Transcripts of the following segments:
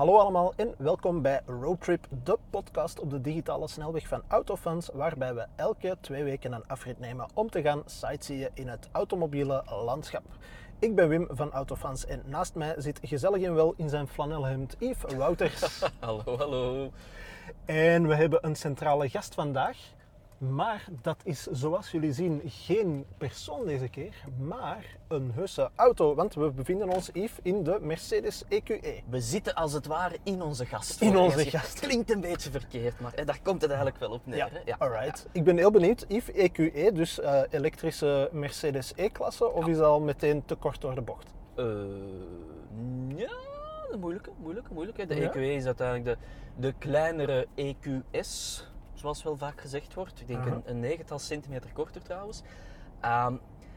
Hallo allemaal en welkom bij Roadtrip, de podcast op de digitale snelweg van Autofans, waarbij we elke twee weken een afrit nemen om te gaan sightseeën in het automobiele landschap. Ik ben Wim van Autofans en naast mij zit gezellig en wel in zijn flanelhemd Yves Wouters. hallo, hallo. En we hebben een centrale gast vandaag. Maar dat is zoals jullie zien geen persoon deze keer, maar een heuse auto. Want we bevinden ons, Yves, in de Mercedes EQE. We zitten als het ware in onze gast. In onze gast. Klinkt een beetje verkeerd, maar daar komt het eigenlijk wel op neer. Ja, hè? alright. Ik ben heel benieuwd. Yves, EQE, dus eh, elektrische Mercedes E-klasse, of is dat al meteen te kort door de bocht? Eh, ja, de moeilijke, moeilijke, moeilijke. De Ja? EQE is uiteindelijk de, de kleinere EQS, zoals wel vaak gezegd wordt. Ik denk een, een negental centimeter korter trouwens. Ehm,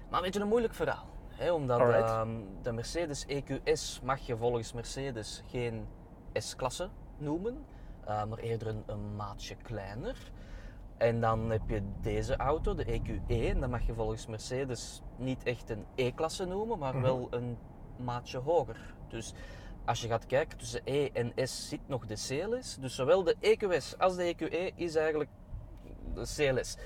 maar een beetje een moeilijk verhaal. Hè, omdat ehm, de Mercedes EQS mag je volgens Mercedes geen S-klasse noemen, eh, maar eerder een, een maatje kleiner. En dan heb je deze auto, de EQE, en dat mag je volgens Mercedes niet echt een E-klasse noemen, maar Mhm. wel een maatje hoger. Dus als je gaat kijken tussen E en S zit nog de CLS. Dus zowel de EQS als de EQE is eigenlijk de CLS.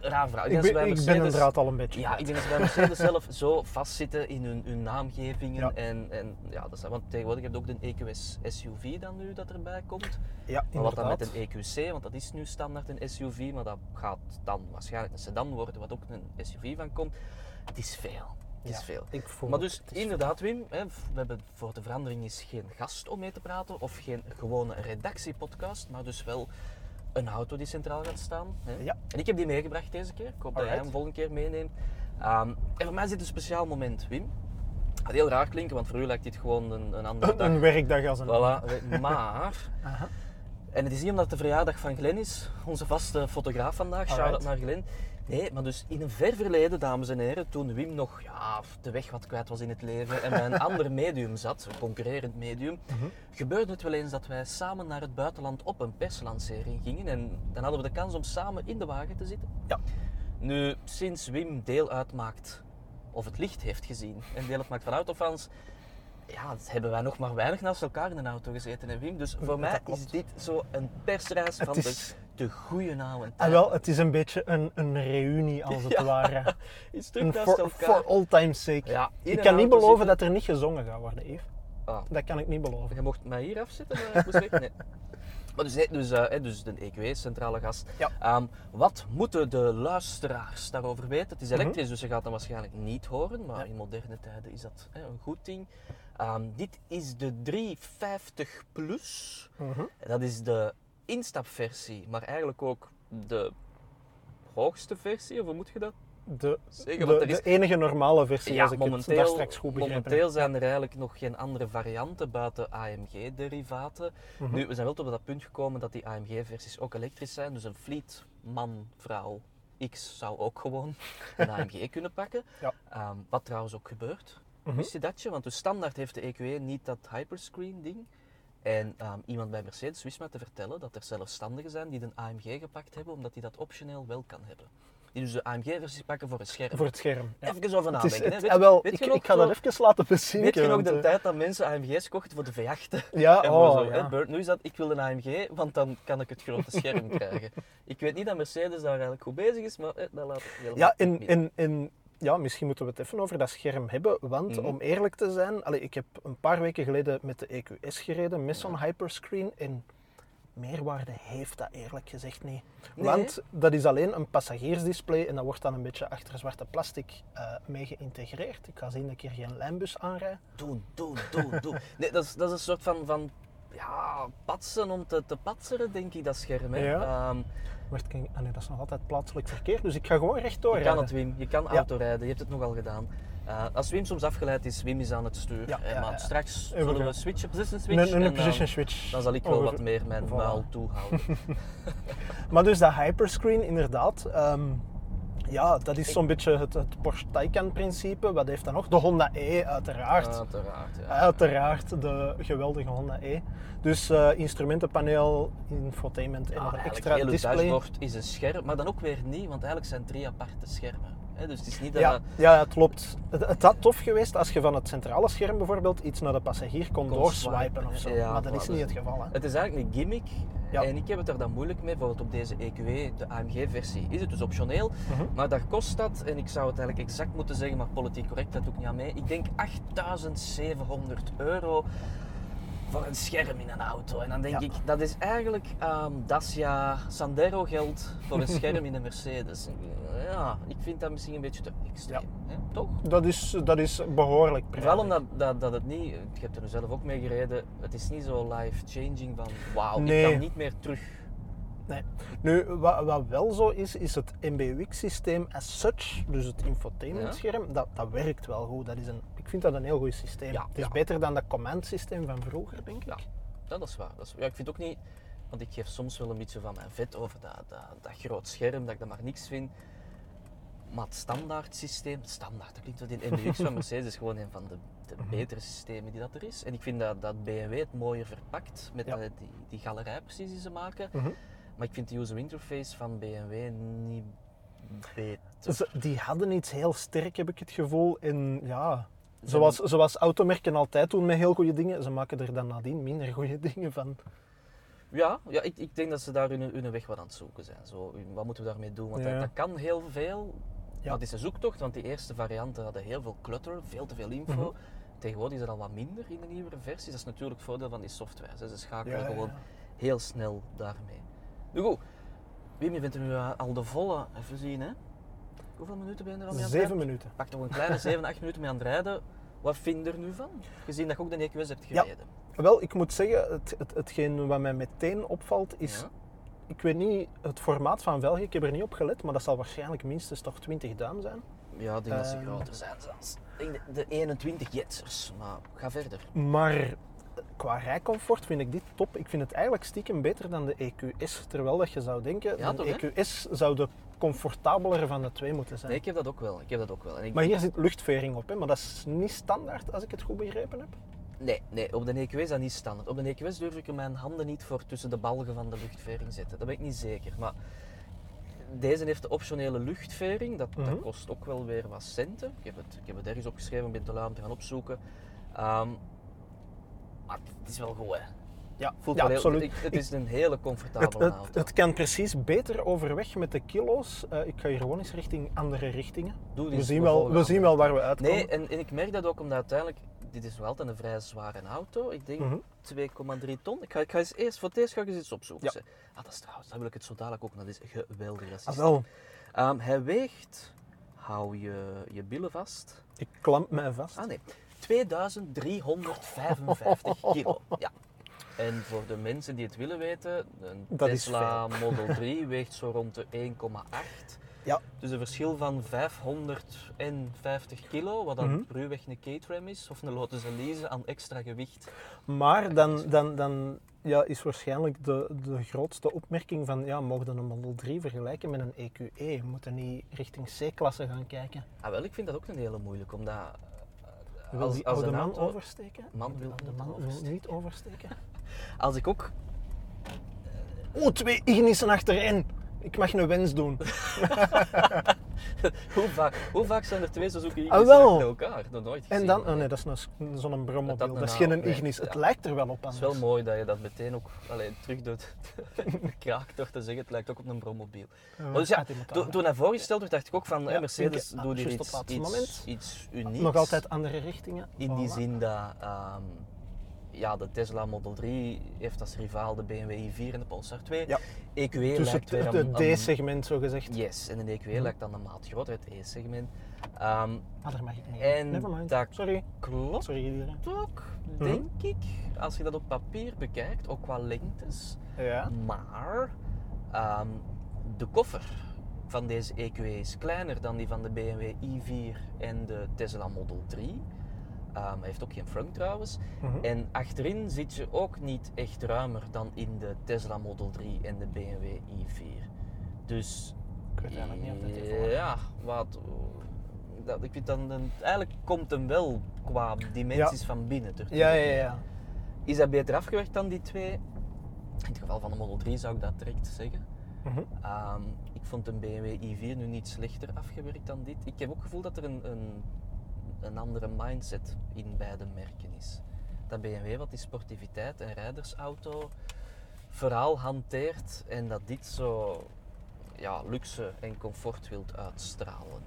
Raar verhaal. Ik bij ben, ik ben Mercedes- inderdaad al een beetje ja, ik denk dat ze bij Mercedes zelf zo vastzitten in hun, hun naamgevingen. Ja. En, en ja, dat is, want tegenwoordig heb je ook de EQS SUV dan nu dat erbij komt. Ja, Maar wat dan met een EQC, want dat is nu standaard een SUV, maar dat gaat dan waarschijnlijk een sedan worden, wat ook een SUV van komt. Het is veel. Is Ja, veel. Ik voel Maar dus inderdaad, Wim, hè, we hebben voor de verandering is geen gast om mee te praten of geen gewone redactiepodcast, maar dus wel een auto die centraal gaat staan. Hè. Ja. En ik heb die meegebracht deze keer. Ik hoop dat jij hem volgende keer meeneemt. Ehm, en voor mij dit een speciaal moment, Wim. Het gaat heel raar klinken, want voor u lijkt dit gewoon een, een andere Een, dag. een werkdag als een Voilà, maar Aha. en het is niet omdat het de verjaardag van Glenn is, onze vaste fotograaf vandaag, shout-out naar Glenn. Nee, maar dus in een ver verleden, dames en heren, toen Wim nog ja, de weg wat kwijt was in het leven en bij een ander medium zat, een concurrerend medium, Mhm. gebeurde het wel eens dat wij samen naar het buitenland op een perslancering gingen en dan hadden we de kans om samen in de wagen te zitten. Ja. Nu, sinds Wim deel uitmaakt, of het licht heeft gezien en deel uitmaakt van Autofans, ja, hebben wij nog maar weinig naast elkaar in een auto gezeten, hè, Wim. Dus voor Dat mij is dit zo een persreis van is- de, de goede oude En tijd. wel, het is een beetje een, een reunie als het Ja. ware. Iets terug naast for, elkaar. for all time's sake. Ja, ik kan niet beloven zitten. dat er niet gezongen gaat worden, Yves. Ah, Dat kan ik niet beloven. je mocht mij hier afzetten, maar ik moest. Nee. Maar dus, nee, dus, eh, hè, dus de EQE, centrale gas. Ja. Ehm, wat moeten de luisteraars daarover weten? Het is Mhm. elektrisch, dus je gaat dat waarschijnlijk niet horen, maar in moderne tijden is dat hè, een goed ding. Ehm, dit is de 350 Plus. Mhm. Dat is de instapversie, maar eigenlijk ook de hoogste versie, of hoe moet je dat? De, Zeggen, de, want er is- de enige normale versie, Ja, als ik het daar momenteel, straks goed heb. momenteel zijn er eigenlijk nog geen andere varianten buiten AMG-derivaten. Mhm. Nu, we zijn wel tot op dat punt gekomen dat die AMG-versies ook elektrisch zijn. Dus een fleet man, vrouw X zou ook gewoon een AMG kunnen pakken. Ja. Ehm, wat trouwens ook gebeurt. Mhm. Wist je dat je? Want dus standaard heeft de EQE niet dat hyperscreen ding. En ehm, iemand bij Mercedes wist mij te vertellen dat er zelfstandigen zijn die een AMG gepakt hebben, omdat die dat optioneel wel kan hebben. Die dus de AMG-versies pakken voor een scherm. Voor het scherm. Ja. Even over Het nadenken. het, Weet- ah, wel, weet ik, ik ga dat even laten bezinken. Weet je nog de eh, tijd dat mensen AMG's kochten voor de V8? Ja, En oh, zo, ja. hè, Bert, nu is dat, ik wil een AMG, want dan kan ik het grote scherm krijgen. Ik weet niet dat Mercedes daar eigenlijk goed bezig is, maar eh, dat laat ik heel Ja, in en, en ja, misschien moeten we het even over dat scherm hebben. Want Mhm. om eerlijk te zijn, allee, ik heb een paar weken geleden met de EQS gereden, met zo'n hyperscreen. En meerwaarde heeft dat eerlijk gezegd niet. Nee. Want dat is alleen een passagiersdisplay en dat wordt dan een beetje achter zwarte plastic eh, mee geïntegreerd. Ik ga zien dat ik hier geen lijnbus aanrijd. Doen, doen, doen, doen. Nee, dat is, dat is een soort van, van ja, patsen om te, te patseren, denk ik, dat scherm. Hè. Ja. Ehm, Kan- ah nee, dat is nog altijd plaatselijk verkeer, dus ik ga gewoon rechtdoor je kan rijden. het, Wim. Je kan autorijden. Je hebt het nogal gedaan. Eh, als Wim soms afgeleid is, Wim is aan het stuur. Ja, Eh, ja, maar straks we zullen we gaan- switchen, position switch. Een, een position switch. Dan zal ik wel over- wat meer mijn Voilà. muil toehouden. Maar dus dat hyperscreen, inderdaad. ehm, ja, dat is zo'n beetje het, het Porsche Taycan-principe. Wat heeft dat nog? De Honda E, uiteraard. Uiteraard, ja. Uiteraard, de geweldige Honda E. Dus eh, instrumentenpaneel, infotainment en Ah, nog een extra het display. dashboard is een scherm, maar dan ook weer niet, want eigenlijk zijn het drie aparte schermen. Dus het is niet dat... Ja, ja, het klopt. Het, het had tof geweest als je van het centrale scherm bijvoorbeeld iets naar de passagier kon, Kon doorswipen swipen, of zo. ja, maar dat is niet dus- het geval. Hè. Het is eigenlijk een gimmick Ja. en ik heb het er dan moeilijk mee. Bijvoorbeeld op deze EQE, de AMG-versie, is het dus optioneel. Mhm. Maar daar kost dat, en ik zou het eigenlijk exact moeten zeggen, maar politiek correct, dat doe ik niet aan mee. Ik denk 8700 euro voor een scherm in een auto. En dan denk Ja. ik, dat is eigenlijk ehm Dacia Sandero geld voor een scherm in een Mercedes. Ja, ik vind dat misschien een beetje te extreem. Hè? Toch? Dat, is, dat is behoorlijk prijzig. Vooral omdat dat, dat het niet, je hebt er nu zelf ook mee gereden, het is niet zo life-changing van wauw, Nee. ik kan niet meer terug. Nee. Nu, wat, wat wel zo is, is het MBUX-systeem as such, dus het infotainmentscherm, dat, dat werkt wel goed. Dat is een, ik vind dat een heel goed systeem. Ja, het is ja. beter dan dat command-systeem van vroeger, denk ik. Ja, dat is waar. Dat is, ja, ik vind ook niet, want ik geef soms wel een beetje van mijn vet over dat, dat, dat groot scherm, dat ik dat maar niks vind. Maar het standaard systeem, het standaard, dat klinkt wat in MBUX van Mercedes, is gewoon een van de, de Mhm. betere systemen die dat er is. En ik vind dat, dat BMW het mooier verpakt met Ja. die, die galerij precies die ze maken. Mhm. Maar ik vind de user interface van BMW niet beter. Ze- die hadden iets heel sterk, heb ik het gevoel. En ja, zoals, zoals automerken altijd doen met heel goede dingen, ze maken er dan nadien minder goede dingen van. Ja, ja ik, ik denk dat ze daar hun, hun weg wat aan het zoeken zijn. Zo, wat moeten we daarmee doen? Want Ja. dat, dat kan heel veel. Ja. Het is een zoektocht, want die eerste varianten hadden heel veel clutter, veel te veel info. Mhm. Tegenwoordig is er al wat minder in de nieuwere versies. Dat is natuurlijk het voordeel van die software. Ze schakelen Ja, gewoon heel snel daarmee. Nu goed, Wim, je bent er nu eh, al de volle, even zien hè. Hoeveel minuten ben je er al mee aan het Zeven minuten. Pak toch een kleine 7, 8 minuten mee aan het rijden. Wat vind je er nu van? Gezien dat je ook de EQS hebt Ja. gereden. Wel, ik moet zeggen, het, het, hetgeen wat mij meteen opvalt is, Ja. ik weet niet het formaat van België, ik heb er niet op gelet, maar dat zal waarschijnlijk minstens toch 20 duim zijn. Ja, ik denk dat ze Ehm. groter zijn zelfs. Ik denk de, de 21 jetsers, maar ga verder. Maar qua rijcomfort vind ik dit top. Ik vind het eigenlijk stiekem beter dan de EQS, terwijl dat je zou denken, Ja, de hè? EQS zou de comfortabelere van de twee moeten zijn. Nee, ik heb dat ook wel. Ik heb dat ook wel. En ik, Maar hier zit luchtvering op, hè? maar dat is niet standaard als ik het goed begrepen heb. nee, nee, op de EQS is dat niet standaard. Op de EQS durf ik mijn handen niet voor tussen de balgen van de luchtvering zetten. Dat ben ik niet zeker. Maar deze heeft de optionele luchtvering. Dat, Mhm. dat kost ook wel weer wat centen. Ik heb het, ik heb het ergens opgeschreven, ben te lui om te gaan opzoeken. Ehm, maar het is wel goed, hè. Ja, Voelt ja wel heel- absoluut. ik- het is een hele comfortabele het, auto. het kan precies beter overweg met de kilo's. Eh, ik ga hier gewoon eens richting andere richtingen. Doe We zien, wel, we zien wel waar we uitkomen. Nee, en, en ik merk dat ook omdat uiteindelijk, dit is wel altijd een vrij zware auto. Ik denk Mhm. 2,3 ton. Ik ga, ik ga eens eerst, voor het eerst ga ik eens iets opzoeken. Ja. Ah, dat is trouwens, daar wil ik het zo dadelijk ook, naar. dat is geweldig. Dat Ah, wel, Ehm, hij weegt, hou je, je billen vast. ik klamp mij vast. Ah nee, 2355 kilo. Ja. En voor de mensen die het willen weten, een Dat Tesla Model 3 weegt zo rond de 1,8. Ja. Dus een verschil van 550 kilo, wat dan Mhm. ruwweg een Caterham is, of een Lotus Elise aan extra gewicht. Maar dan, dan, dan ja, is waarschijnlijk de, de grootste opmerking van, ja, mogen een Model 3 vergelijken met een EQE? We moeten niet richting C-klasse gaan kijken. Ah wel, ik vind dat ook een hele moeilijk, omdat... Wil die als oude een man auto- oversteken? Man wil de man wil oversteken. niet oversteken. Als ik ook Oh, twee Ignissen achterin. Ik mag een wens doen. hoe, vaak, hoe vaak zijn er twee Suzuki Ah, Ignis wel. achter elkaar? Nog nooit gezien. En dan, oh nee, dat is een, zo'n Dat brommobiel. dat Dat, een is geen nee. Ignis. Het lijkt er wel op Het is wel mooi dat je dat meteen ook alleen terug doet. kraakt door te zeggen, het lijkt ook op een brommobiel. Ja, dus ja, Toen, aan. toen hij voorgesteld werd, dacht ik ook van Ja, Mercedes doet hier juist op iets, iets, iets unieks. Nog altijd andere richtingen. In die zin dat ehm, ja, de Tesla Model 3 heeft als rivaal de BMW i4 en de Polestar 2. Ja. EQE Dus lijkt het, weer het, het D-segment, zo gezegd. Yes, en een EQE Mhm. lijkt dan een maat groter, het E-segment. Ehm, Ah, daar mag ik niet. En Never mind. dat- Sorry. klopt Sorry iedereen. ook, Mhm. denk ik, als je dat op papier bekijkt, ook qua lengtes. Ja. Maar ehm, de koffer van deze EQE is kleiner dan die van de BMW i4 en de Tesla Model 3. Ehm, hij heeft ook geen frunk trouwens. Mhm. En achterin zit je ook niet echt ruimer dan in de Tesla Model 3 en de BMW i4. Dus Ik weet eigenlijk niet of dat ja, wat, dat, ik vind dan, eigenlijk komt hem wel qua dimensies van binnen ertoe. Ja, ja, ja. Is dat beter afgewerkt dan die twee? In het geval van de Model 3 zou ik dat direct zeggen. Mhm. Ehm, ik vond een BMW i4 nu niet slechter afgewerkt dan dit. Ik heb ook het gevoel dat er een, een, een andere mindset in beide merken is. Dat BMW wat die sportiviteit en rijdersauto verhaal hanteert en dat dit zo ja, luxe en comfort wilt uitstralen.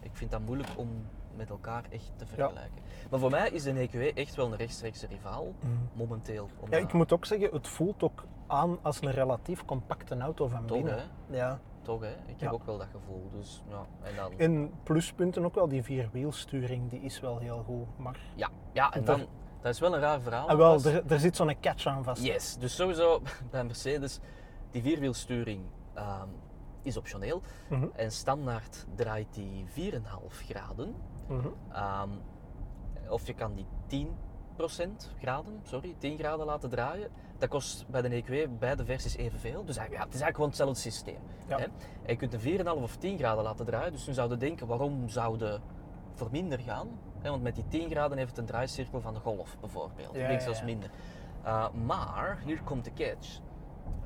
Ik vind dat moeilijk om met elkaar echt te vergelijken. Maar voor mij is de EQE echt wel een rechtstreekse rivaal, momenteel. Mhm. Ja, ik moet ook zeggen, het voelt ook aan als een relatief compacte auto van binnen. hè? Ja. Toch, hè? Ik heb ook wel dat gevoel. Dus, ja. En dan, En pluspunten ook wel, die vierwielsturing, die is wel heel goed. Maar ja, ja, en dan, dat is wel een raar verhaal. ah, wel, er, er zit zo'n catch aan vast. Yes, dus sowieso bij Mercedes, die vierwielsturing ehm, is optioneel. Mhm, En standaard draait die 4,5 graden. mhm. Ehm, of je kan die 10% graden, sorry, 10 graden laten draaien. Dat kost bij de EQE beide versies evenveel. Dus ja, het is eigenlijk gewoon hetzelfde systeem. Ja. Hè? En je kunt een 4,5 of 10 graden laten draaien. Dus nu zouden denken, waarom zouden voor minder gaan? Hè, want met die 10 graden heeft het een draaicirkel van de golf bijvoorbeeld. Ja, zelfs ja. minder. Uh, maar, hier komt de catch.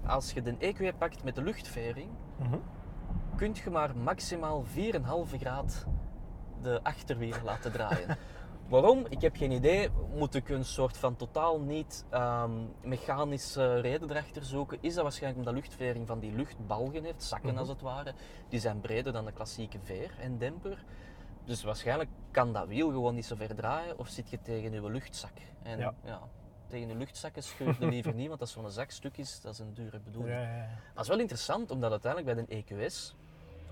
Als je de EQE pakt met de luchtvering, Mhm. kun je maar maximaal 4,5 graad de achterwielen laten draaien. Waarom? Ik heb geen idee. Moet ik een soort van totaal niet ehm, mechanische reden erachter zoeken? Is dat waarschijnlijk omdat de luchtvering van die luchtbalgen heeft, zakken Mhm. als het ware. Die zijn breder dan de klassieke veer en demper. Dus waarschijnlijk kan dat wiel gewoon niet zo ver draaien of zit je tegen je luchtzak. En Ja. ja, tegen je luchtzakken scheur je liever niet, want als zo'n zakstuk is, dat is een dure bedoeling. Ja, ja, het is wel interessant, omdat uiteindelijk bij de EQS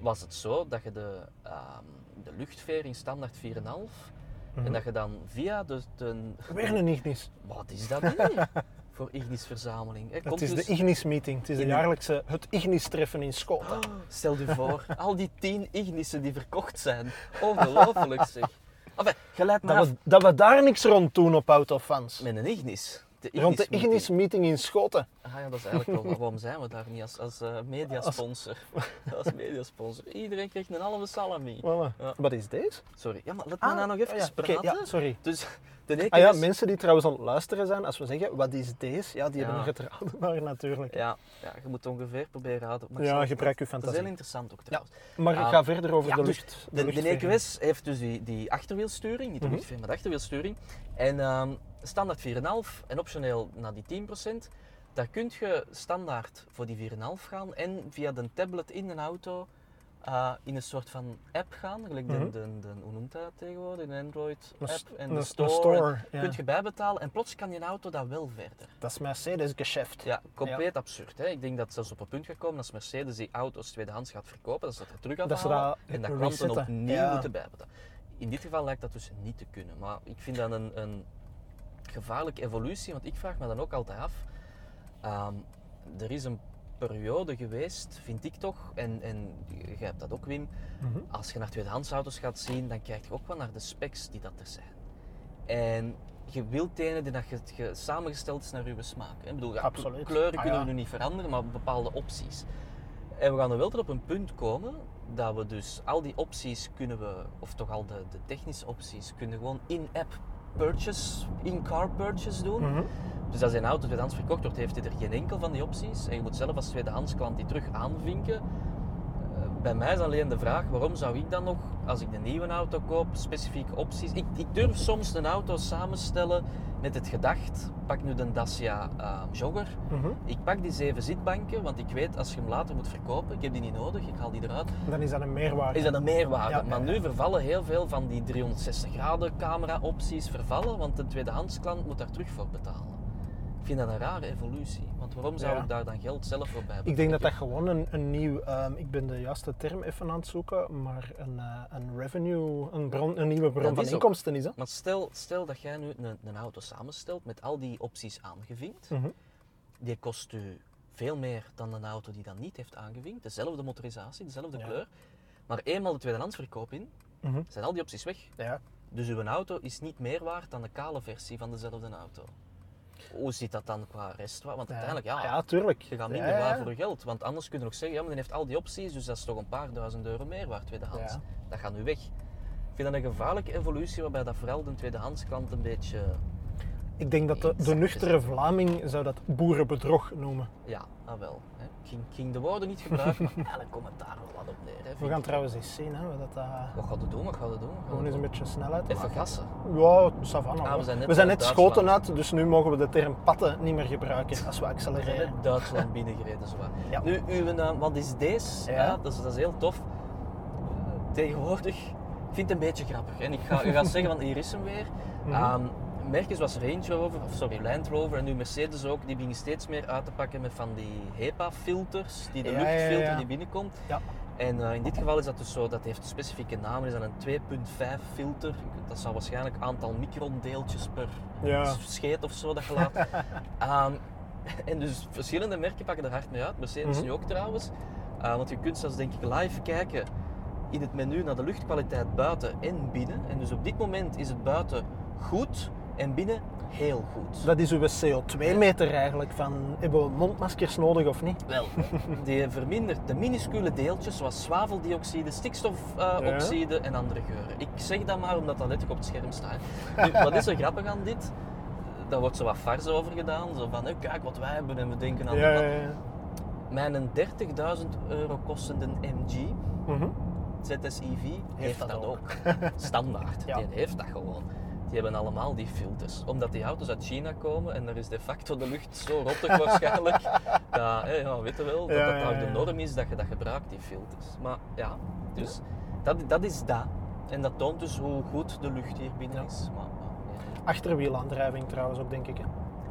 was het zo dat je de, ehm, de luchtvering standaard 4,5 Mhm. en dat je dan via de... de Weer een Ignis. Wat is dat hier? Voor Ignis verzameling. hè? Het is dus- de Ignis meeting. Het is de jaarlijkse het Ignis treffen in Schoten. Oh, stel je voor, al die tien Ignissen die verkocht zijn. Ongelooflijk zeg. Enfin, Dat we, dat we daar niks rond doen op Autofans. met een Ignis. De Rond de meeting. Ignis meeting in Schoten. Ah ja, dat is eigenlijk wel waarom zijn we daar niet als, als eh, mediasponsor. Als mediasponsor. Iedereen krijgt een halve salami. Voilà. Ja. Wat is deze? Sorry, ja, maar laat me nou nog even oh ja, praten. ja, sorry. Dus de. Ah ja, mensen die trouwens aan het luisteren zijn, als we zeggen, wat is deze? Ja, die hebben er geraden naar natuurlijk. Ja, ja, je moet ongeveer proberen houden. Maar ik Ja, gebruik het. je Dat is heel fantasie. interessant ook trouwens. Maar Ah, ga verder over de dus lucht. De, de. EQS heeft dus die, die achterwielsturing, niet de Mhm. luchtvering, maar de achterwielsturing. En ehm, standaard 4,5 en optioneel naar die 10%. Daar kun je standaard voor die 4,5 gaan en via de tablet in een auto eh, in een soort van app gaan. Gelijk de, Mhm. de, de, hoe noemt dat tegenwoordig? Een Android Een app st- en de store. store, ja. Kun je bijbetalen en plots kan je auto dat wel verder. Dat is Mercedes-geschäft. Ja, compleet absurd. Hè? Ik denk dat zelfs op een punt gaat komen als Mercedes die auto's tweedehands gaat verkopen, dat ze dat er terug Dat afhalen dat en dat klanten opnieuw Ja. moeten bijbetalen. In dit geval lijkt dat dus niet te kunnen. Maar ik vind dat een, een gevaarlijke evolutie, want ik vraag me dan ook altijd af. ehm, er is een periode geweest, vind ik toch, en, en jij hebt dat ook Wim, Mhm. als je naar tweedehands auto's gaat zien, dan kijk je ook wel naar de specs die dat er zijn. En je wilt ene die dat je, je samengesteld is naar je smaak. Ik bedoel, ja, kleuren Ah, kunnen ja. we nu niet veranderen, maar bepaalde opties. En we gaan er wel tot op een punt komen dat we dus al die opties kunnen we, of toch al de, de technische opties, kunnen gewoon in-app purchase, in-car purchase doen. Mhm. Dus als een auto tweedehands verkocht wordt, heeft hij er geen enkel van die opties. En je moet zelf als tweedehands klant die terug aanvinken. Bij mij is alleen de vraag, waarom zou ik dan nog, als ik een nieuwe auto koop, specifieke opties... Ik, ik durf soms een auto samenstellen met het gedacht, pak nu de Dacia eh, Jogger. Mhm. Ik pak die zeven zitbanken, want ik weet als je hem later moet verkopen, ik heb die niet nodig, ik haal die eruit. Dan is dat een meerwaarde. Is dat een meerwaarde? Ja, maar ja, nu vervallen heel veel van die 360 graden camera opties vervallen, want de tweedehands klant moet daar terug voor betalen. Ik vind dat een rare evolutie, waarom zou Ja. ik daar dan geld zelf voor bij Ik denk dat dat gewoon een, een nieuw, ehm, ik ben de juiste term even aan het zoeken, maar een, eh, een revenue, een, bron, een nieuwe bron Dat van is ook. inkomsten is. Hè? Maar stel, stel dat jij nu een, een auto samenstelt met al die opties aangevinkt, Mhm. die kost u veel meer dan een auto die dat niet heeft aangevinkt, dezelfde motorisatie, dezelfde Ja. kleur, maar eenmaal de tweedehands verkoop in, Mhm. zijn al die opties weg. Ja. Dus uw auto is niet meer waard dan de kale versie van dezelfde auto. Hoe zit dat dan qua restwaarde? Want uiteindelijk, ja, ja, tuurlijk. je gaat minder waar voor je geld. Want anders kun je nog zeggen, ja, maar die heeft al die opties, dus dat is toch een paar duizend euro meer waard tweedehands. Dat gaat nu weg. Ik vind dat een gevaarlijke evolutie waarbij dat vooral de tweedehands klant een beetje Ik denk dat de, nuchtere Vlaming zou dat boerenbedrog noemen. Ja, ah wel. Ging, ging de woorden niet gebruiken, maar het daar wel wat op neer. Hè, We gaan ik. trouwens eens zien hè, dat dat Wat gaat het doen? Wat gaat het doen? Gewoon eens een beetje snelheid Even maken. gassen. Ja, savannah. Ah, we zijn net we zijn uit net schoten uit, dus nu mogen we de term patten niet meer gebruiken als we We zijn accelereren. Duitsland binnengereden. Zo. wat. Ja. Nu, uw, eh, wat is deze? Ja. Ja. dat, is, dat is heel tof. Eh, Tegenwoordig, ik vind het een beetje grappig. En ik ga, ik ga zeggen, want hier is hem weer. Mhm. Ehm, merken zoals Range Rover, of sorry, Land Rover en nu Mercedes ook, die beginnen steeds meer uit te pakken met van die HEPA-filters, die de Ja, luchtfilter ja. die binnenkomt. Ja. En eh, in dit geval is dat dus zo, dat heeft een specifieke naam, is dat een 2.5 filter. Dat zal waarschijnlijk aantal microndeeltjes per Ja. scheet of zo dat je laat. Ehm, en dus verschillende merken pakken er hard mee uit, Mercedes Mhm. nu ook trouwens. Eh, want je kunt zelfs denk ik live kijken in het menu naar de luchtkwaliteit buiten en binnen. En dus op dit moment is het buiten goed en binnen heel goed. Dat is uw CO2-meter eigenlijk, van hebben we mondmaskers nodig of niet? Wel, die vermindert de minuscule deeltjes zoals zwaveldioxide, stikstofoxide en andere geuren. Ik zeg dat maar omdat dat letterlijk op het scherm staat. Nu, wat is er grappig aan dit? Daar wordt zo wat fars over gedaan. Zo van, hé, kijk wat wij hebben en we denken aan Ja, dat. ja, ja. Mijn 30.000 euro kostende MG Mhm. ZSEV heeft, dat dat ook. ook. Standaard. Die heeft dat gewoon. Die hebben allemaal die filters. Omdat die auto's uit China komen en daar is de facto de lucht zo rottig waarschijnlijk. dat, hè, ja, weet je wel, dat Ja, dat ja, daar de norm is dat je dat gebruikt, die filters. Maar ja, dus dat, dat is dat. En dat toont dus hoe goed de lucht hier binnen Ja. is. Maar. Achterwielaandrijving trouwens ook, denk ik. Hè?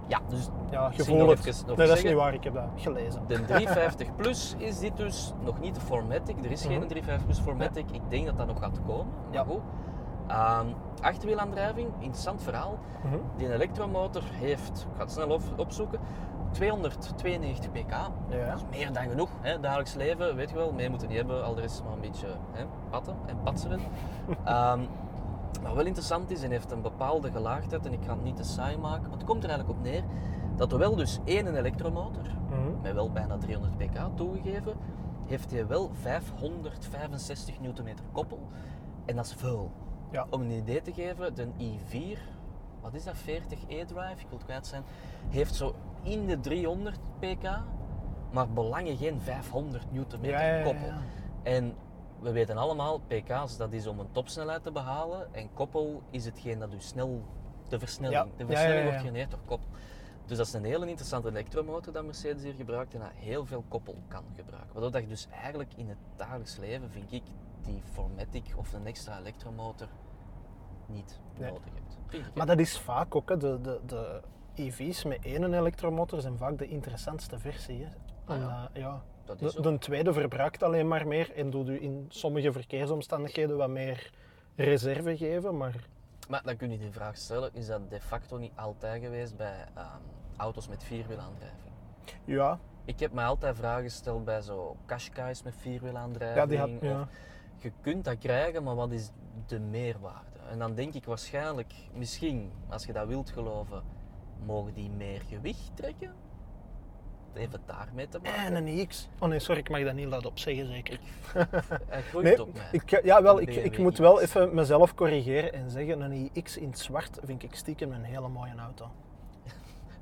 ja, dus Ja, gevoel het. nog Nee, dat is niet waar, ik heb dat gelezen. De 350 Plus is dit dus nog niet de Formatic. Er is geen Mhm. 350 Plus Formatic. Ik denk dat dat nog gaat komen. Maar Ja. goed. Ehm, achterwielaandrijving, interessant verhaal. Mhm. Die elektromotor heeft, ik ga het snel op- opzoeken, 292 pk. Ja. Dat is meer dan genoeg. Hè? Dagelijks leven, weet je wel, mee moeten niet hebben. Al er is maar een beetje hè, patten en patseren. Ehm, wat wel interessant is en heeft een bepaalde gelaagdheid, en ik ga het niet te saai maken, maar het komt er eigenlijk op neer dat er wel dus één elektromotor, Mhm. met wel bijna 300 pk toegegeven, heeft hij wel 565 Nm koppel. En dat is veel. Ja. Om een idee te geven, de i4, wat is dat, 40 e-drive, ik wil het kwijt zijn, heeft zo in de 300 pk, maar belangen geen 500 Nm Ja, ja, ja, koppel. En we weten allemaal, pk's dat is om een topsnelheid te behalen en koppel is hetgeen dat u snel, de versnelling, de versnelling wordt ja. genereerd door koppel. Dus dat is een hele interessante elektromotor dat Mercedes hier gebruikt en dat heel veel koppel kan gebruiken. Waardoor dat je dus eigenlijk in het dagelijks leven, vind ik, die Formatic of een extra elektromotor niet Nee. nodig hebt. Maar dat is vaak ook, hè. De, de, de EV's met één elektromotor zijn vaak de interessantste versie. Hè. Ah, ja. Omdat, ja, dat is de, de tweede verbruikt alleen maar meer en doet u in sommige verkeersomstandigheden wat meer reserve geven. Maar Maar dan kun je die vraag stellen, is dat de facto niet altijd geweest bij ehm, auto's met vierwielaandrijving? ja, Ik heb me altijd vragen gesteld bij zo Qashqai's met vierwielaandrijving. ja, die had, of- ja. Je kunt dat krijgen, maar wat is de meerwaarde? En dan denk ik waarschijnlijk, misschien, als je dat wilt geloven, mogen die meer gewicht trekken? Even daarmee te maken. En een iX. Oh nee, sorry, ik mag dat niet luidop zeggen zeker. Hij groeit Nee, op mij. ik, ja, wel, ik, ik moet wel even mezelf corrigeren en zeggen, een iX in het zwart vind ik stiekem een hele mooie auto.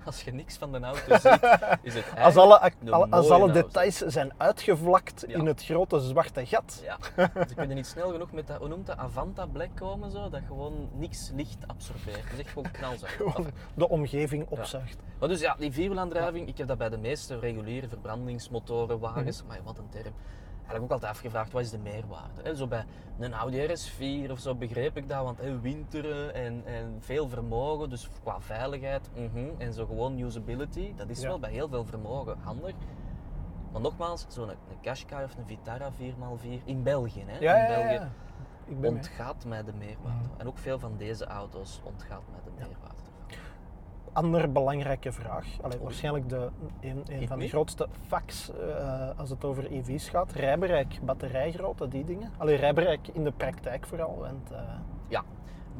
Als je niks van de auto ziet, is het Als alle, al- als alle details zijn uitgevlakt Ja. in het grote zwarte gat. Ja, ze kunnen niet snel genoeg met dat, hoe noemt dat, Avanta Black komen zo, dat gewoon niks licht absorbeert. Het is echt gewoon knalzacht. Gewoon de omgeving opzuigt. Maar dus ja, die vierwielaandrijving, ik heb dat bij de meeste reguliere verbrandingsmotoren, wagens, Mhm. maar wat een term. Eigenlijk ook altijd afgevraagd, wat is de meerwaarde? Hè, Zo bij een Audi RS4 of zo begreep ik dat, want hè, winteren en, en veel vermogen, dus qua veiligheid mhm, en zo gewoon usability, dat is Ja. wel bij heel veel vermogen handig. Maar nogmaals, zo'n een Qashqai of een Vitara 4x4 in België, hè, Ja, in België. Ik ben mee. ontgaat mij de meerwaarde. Mhm. En ook veel van deze auto's ontgaat mij de meerwaarde. Andere belangrijke vraag. Allee, waarschijnlijk de, een, van de grootste facts eh, als het over EV's gaat. Rijbereik, batterijgrootte, die dingen. Allee, rijbereik in de praktijk vooral. Want, eh, Ja,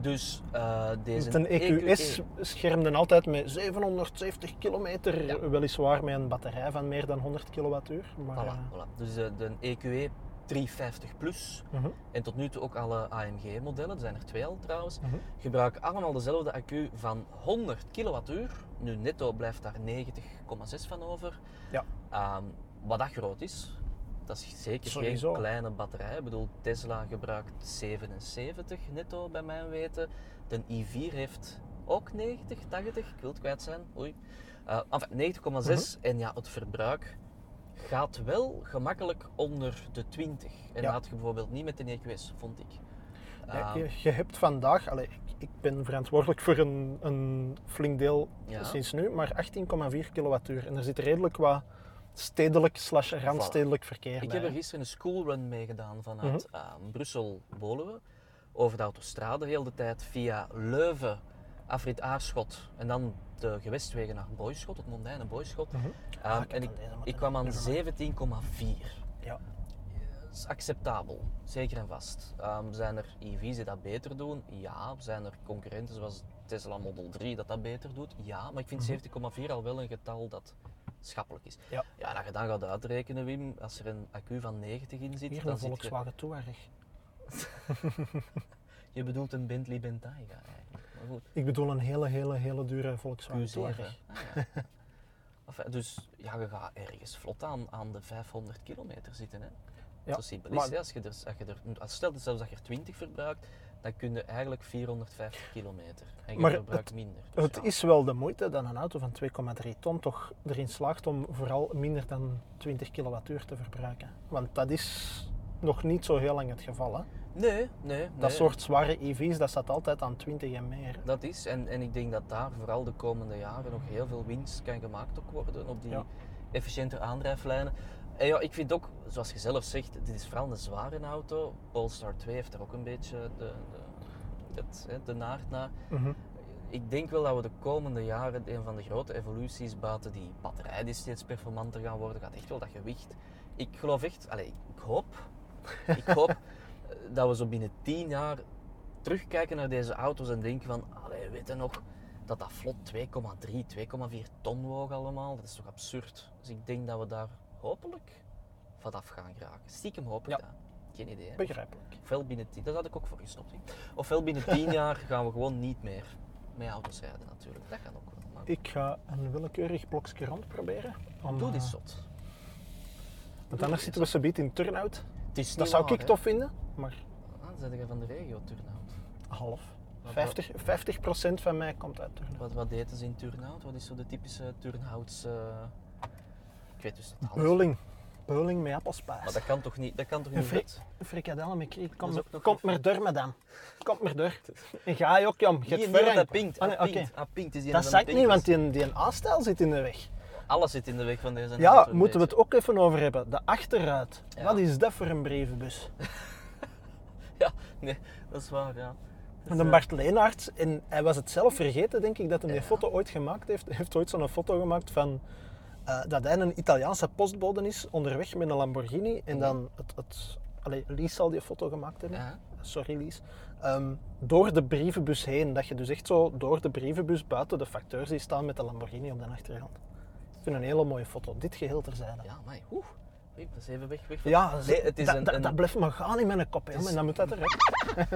dus eh, deze een EQS schermde altijd met 770 kilometer, Ja. weliswaar met een batterij van meer dan 100 kilowattuur. Maar, Voilà, voilà. Dus eh, de EQE 350 plus. Mhm. En tot nu toe ook alle AMG-modellen, er zijn er twee al trouwens, Mhm. gebruiken allemaal dezelfde accu van 100 kilowattuur. Nu netto blijft daar 90,6 van over. Ja. Ehm, wat dat groot is, dat is zeker Sowieso. geen kleine batterij. Ik bedoel, Tesla gebruikt 77 netto bij mijn weten. De i4 heeft ook 90, 80, ik wil het kwijt zijn. Oei. Eh, enfin, 9,6 en ja, het verbruik gaat wel gemakkelijk onder de 20. En Ja. dat had je bijvoorbeeld niet met de EQS, vond ik. Ja, Ehm, je, je hebt vandaag, allee, ik, ik ben verantwoordelijk voor een, een flink deel Ja. sinds nu, maar 18,4 kilowattuur. En er zit redelijk wat stedelijk slash randstedelijk verkeer Ik bij. heb er gisteren een schoolrun mee gedaan vanuit Mhm. ehm, Brussel-Woluwe. Over de autostrade heel de tijd via Leuven, Afrit Aarschot en dan de gewestwegen naar Boyschot, het Mondijne Boyschot. Mhm. Ehm, Ah, ik heb en ik, ik kwam aan never mind. 17,4. Ja. Dat is acceptabel, zeker en vast. Ehm, zijn er EV's die dat beter doen? Ja. Zijn er concurrenten zoals Tesla Model 3 dat dat beter doet? Ja. Maar ik vind Mhm. 17,4 al wel een getal dat schappelijk is. Ja. Ja, dat je dan gaat uitrekenen, Wim, als er een accu van 90 in zit, Hier dan een zit je, Volkswagen Touareg. je bedoelt een Bentley Bentayga eigenlijk. Maar goed, Ik bedoel een hele, hele, hele dure Volkswagen Q7. Touareg. Ah, ja. Enfin, dus ja, je gaat ergens vlot aan, aan de 500 kilometer zitten. Hè? Ja, Zo simpel is maar- het. Als je er, als je er, als stel dat zelfs dat je er 20 verbruikt, dan kun je eigenlijk 450 kilometer. En je Maar verbruikt minder. Dus Het ja. is wel de moeite dat een auto van 2,3 ton toch erin slaagt om vooral minder dan 20 kilowattuur te verbruiken. Want dat is nog niet zo heel lang het geval. Hè? Nee, nee, nee. Dat soort zware EV's, dat staat altijd aan 20 en meer. Dat is, en, en ik denk dat daar vooral de komende jaren nog heel veel winst kan gemaakt ook worden op die Ja. efficiënte aandrijflijnen. En ja, ik vind ook, zoals je zelf zegt, dit is vooral een zware auto. Polestar 2 heeft er ook een beetje de, de, het, de naart naar. Mhm. Ik denk wel dat we de komende jaren een van de grote evoluties buiten die batterij die steeds performanter gaan worden, gaat echt wel dat gewicht. Ik geloof echt, allez, ik hoop, ik hoop dat we zo binnen 10 jaar terugkijken naar deze auto's en denken van, allee, weet je nog, dat dat vlot 2,3, 2,4 ton woog allemaal, dat is toch absurd. Dus ik denk dat we daar hopelijk vanaf gaan geraken. Stiekem hoop ik Ja. dat. Geen idee. hè. Begrijpelijk. Ofwel binnen 10, daar had ik ook voor gestopt. hè. Ofwel binnen 10 jaar gaan we gewoon niet meer met auto's rijden natuurlijk. Dat kan ook wel. Maar Ik ga een willekeurig blokje rond proberen. Om, doe eh, dit zot. Want anders zitten we zometeen in turnout. Dat zou waar, ik hè. tof vinden, maar Ah, dan zet je van de regio Turnhout. half. Wat- 50, 50% van mij komt uit turnout. Wat, wat ze in Turnhout? Wat is zo de typische Turnhouts... eh, Ik weet dus niet alles. Beuling. Beuling met appelspijs. Maar dat kan toch niet, dat kan toch niet fri- frikadellen met kriek. Kom, kom maar door, madame. Kom maar door. En ga je ook, jam. Je hebt dat pinkt. Ah, nee, Ah, oké. pinkt. Ah, pinkt is die Dat de ik niet, want die, die A-stijl zit in de weg. Alles zit in de weg van deze Ja, moeten we het ook even over hebben. De achteruit. Ja. Wat is dat voor een brievenbus? Ja, nee, dat is waar, ja. Dus, En de eh, Bart Leenaert, en hij was het zelf vergeten, denk ik, dat hij die foto ooit gemaakt heeft. Hij heeft ooit zo'n foto gemaakt van eh, dat hij een Italiaanse postbode is onderweg met een Lamborghini. En dan het, het allee, Lies zal die foto gemaakt hebben. Ja. Sorry Lies. Ehm, door de brievenbus heen. Dat je dus echt zo door de brievenbus buiten de facteur ziet staan met de Lamborghini op de achtergrond. Ik vind een hele mooie foto. Dit geheel terzijde. Ja, maar oeh. Oei, dat is even weg. weg Ja, nee, het is dat, een, dat, een- dat blijft maar gaan in mijn kop. hè, is- En dan moet dat eruit.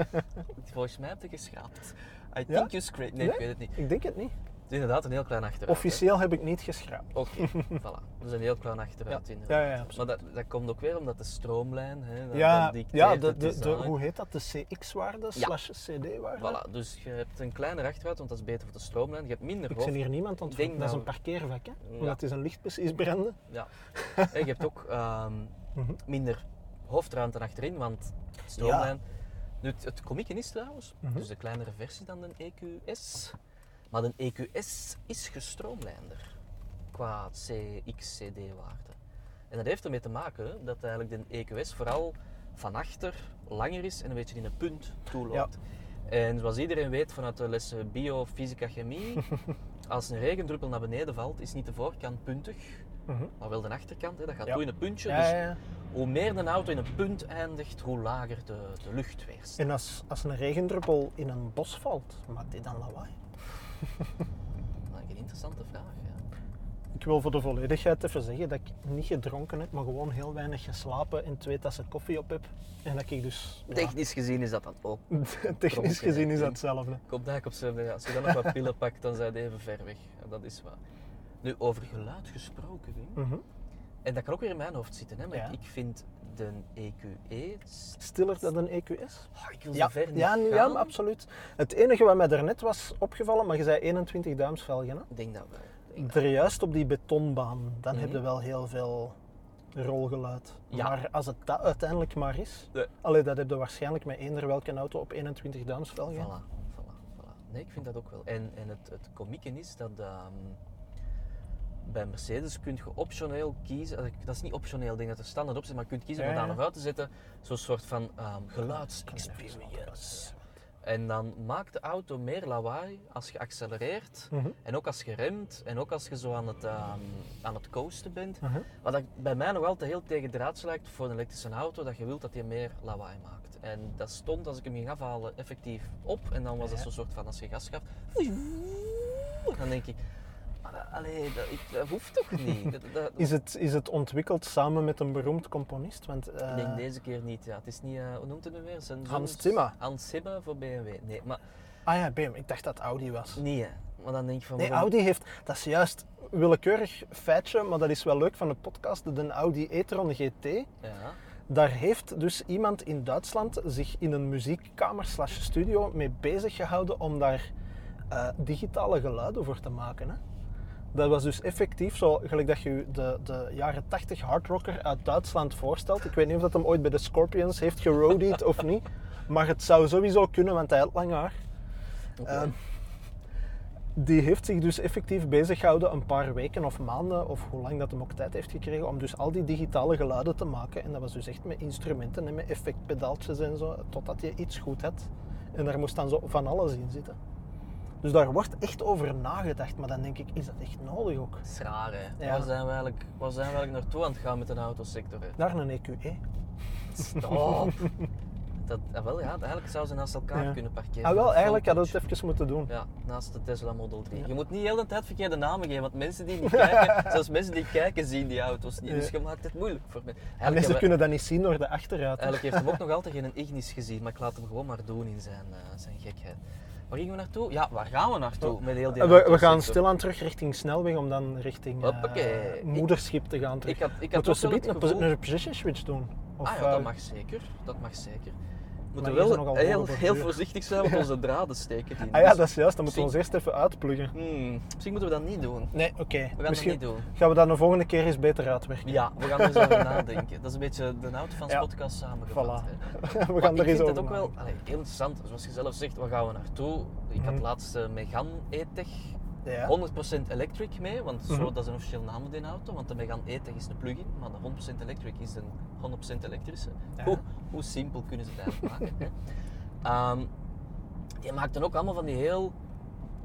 Volgens mij heb je geschraapt. I Ja? think you scraped. Nee, Nee? ik weet het niet. Ik denk het niet. Het is inderdaad een heel klein achteruit. hè. Officieel heb ik niet geschraapt. Oké, voilà. Dat is een heel klein achteruit Ja. inderdaad. Ja, ja. Maar dat, dat komt ook weer omdat de stroomlijn... Hè, dat- Ja, dat dicteert ja de, hoe heet dat? De CX-waarde slash CD-waarde? Voilà, dus je hebt een kleiner achteruit, want dat is beter voor de stroomlijn. Je hebt minder Ik hoofd. zie hier niemand Ik denk Dat is een parkeervak, hè? Omdat het is een licht precies branden. Ja. en je hebt ook ehm, Mhm. minder hoofdruimte achterin, want stroomlijn... Nu, het, het komieke is trouwens, Mhm. dus de kleinere versie dan de EQS. Maar de EQS is gestroomlijnder qua CX-CD-waarde. En dat heeft ermee te maken dat eigenlijk de EQS vooral van achter langer is en een beetje in een punt toeloopt. En zoals iedereen weet vanuit de lessen bio, fysica, chemie, als een regendruppel naar beneden valt, is niet de voorkant puntig, Mhm. maar wel de achterkant. Hè. Dat gaat Ja. toe in een puntje. Ja, dus hoe meer een auto in een punt eindigt, hoe lager de, de lucht weerstaat. En als, als een regendruppel in een bos valt, maakt die dan lawaai? Dat is een interessante vraag. Ja. Ik wil voor de volledigheid even zeggen dat ik niet gedronken heb, maar gewoon heel weinig geslapen en twee tassen koffie op heb. En dat ik dus... ja, Technisch gezien is dat dan ook. technisch gezien is dat hetzelfde. Ik hoop dat ik op z'n- als je dan nog wat pillen pakt, dan zijn even ver weg. Ja, dat is waar. Nu, over geluid gesproken, Wim. Mhm. En dat kan ook weer in mijn hoofd zitten, hè, maar Ja. ik vind de EQE... Stiller dan een EQS? Oh, ik wil Ja, zo ver niet ja, ja, gaan. absoluut. Het enige wat mij daarnet was opgevallen, maar je zei 21 duimsvelgen. Hè? Ik denk dat wel. Er juist op die betonbaan, dan heb je Mhm. wel heel veel rolgeluid. Ja. Maar als het dat uiteindelijk maar is, Nee. allee, dat heb je waarschijnlijk met eender welke auto op 21 duimsvelgen. Voilà, voilà, voilà. Nee, ik vind dat ook wel. En, en het, het komieke is dat ehm, bij Mercedes kun je optioneel kiezen, eh, dat is niet optioneel, ik denk dat er standaard op zit, maar je kunt kiezen om Ja, ja. of uit te zetten, zo'n soort van ehm geluidsexperience. En dan maakt de auto meer lawaai als je accelereert Mhm, en ook als je remt en ook als je zo aan het, ehm, aan het coasten bent. mhm. Wat dat bij mij nog altijd heel tegendraads lijkt voor een elektrische auto, dat je wilt dat hij meer lawaai maakt. En dat stond als ik hem ging afhalen effectief op. En dan was dat zo'n soort van als je gas gaf. Dan denk ik, maar dat, allee, dat, ik, dat hoeft toch niet? Dat, dat- Is, het, is het ontwikkeld samen met een beroemd componist? Want, eh, ik denk deze keer niet. Ja. Het is niet, eh, hoe noemt het nu weer? Zijn Hans Zimmer. Hans Zimmer voor BMW. Nee, maar Ah ja, BM, ik dacht dat Audi was. hè. Maar dan denk je van... Nee, waarom- Audi heeft, dat is juist willekeurig feitje, maar dat is wel leuk van de podcast, de Audi e-tron GT. Ja. Daar heeft dus iemand in Duitsland zich in een muziekkamer slash studio mee bezig gehouden om daar eh, digitale geluiden voor te maken. Hè. Dat was dus effectief zo, gelijk dat je de, de jaren 80 hardrocker uit Duitsland voorstelt. Ik weet niet of dat hem ooit bij de Scorpions heeft gerodied of niet. Maar het zou sowieso kunnen, want hij had lang haar. Ehm, die heeft zich dus effectief bezig gehouden een paar weken of maanden, of hoe lang dat hem ook tijd heeft gekregen, om dus al die digitale geluiden te maken. En dat was dus echt met instrumenten en met effectpedaaltjes en zo, totdat je iets goed had. En daar moest dan zo van alles in zitten. Dus daar wordt echt over nagedacht, maar dan denk ik, is dat echt nodig ook? Het is raar hè. Ja. Waar, zijn we eigenlijk, waar zijn we eigenlijk naartoe aan het gaan met de autosector? Hè? Daar een E EQE. Stop. Dat, ah, wel, ja, eigenlijk zou ze naast elkaar Ja. kunnen parkeren. Ah wel, eigenlijk hadden we het even moeten doen. Ja, naast de Tesla Model 3. Ja. Je moet niet heel de tijd verkeerde namen geven, want mensen die niet kijken, zelfs mensen die kijken zien die auto's niet. Dus je maakt het moeilijk voor Eigenlijk, mensen hebben- kunnen dat niet zien door de achteruit. eigenlijk heeft hem ook nog altijd geen Ignis gezien, maar ik laat hem gewoon maar doen in zijn, eh, zijn gekheid. Waar gingen we naartoe? Ja, waar gaan we naartoe met heel die we, we gaan stilaan terug richting snelweg om dan richting eh, Hoppakee. moederschip te gaan terug. Ik had, ik had Moeten we een, posi- gevoel... een position switch doen? Of, ah ja, dat eh, mag zeker. Dat mag zeker. Moeten wel heel, heel voorzichtig zijn met onze draden steken. Die Ah ja, dat is juist. Dan moeten we ons eerst even uitpluggen. Hmm, misschien moeten we dat niet doen. Nee, oké. We gaan Misschien dat niet doen. gaan we dat de volgende keer eens beter uitwerken. Ja, we gaan er eens over nadenken. Dat is een beetje de Autofans Ja. podcast samengevat. Voilà. hè. we gaan ik er eens vind over het ook wel nadenken. allee, heel interessant. Zoals je zelf zegt, waar gaan we naartoe? Ik had Mhm. laatst de Megane E-Tech Ja. 100% electric mee, want zo, Mhm. dat is een officieel naam van die auto. Want de Megane E-Tech is een plug-in, maar de 100% electric is een 100% elektrische. Ja. Hoe, hoe simpel kunnen ze het eigenlijk maken? Hè? Ehm, die maakten ook allemaal van die heel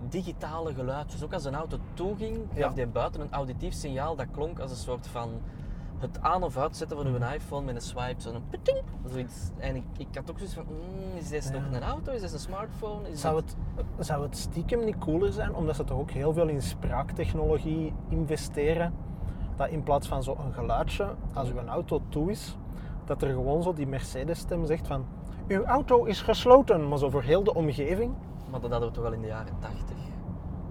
digitale geluidjes. Ook als een auto toeging, gaf Ja. die buiten een auditief signaal dat klonk als een soort van het aan- of uitzetten van uw iPhone met een swipe. Zo'n piting, zoiets. En ik, ik had ook zoiets van, mm, is dit Ja. nog een auto? Is dit een smartphone? Is Zou dit- het, zou het stiekem niet cooler zijn, omdat ze toch ook heel veel in spraaktechnologie investeren, dat in plaats van zo'n geluidje, als uw auto toe is, dat er gewoon zo die Mercedes-stem zegt van uw auto is gesloten, maar zo voor heel de omgeving. Maar dat hadden we toch al in de jaren 80.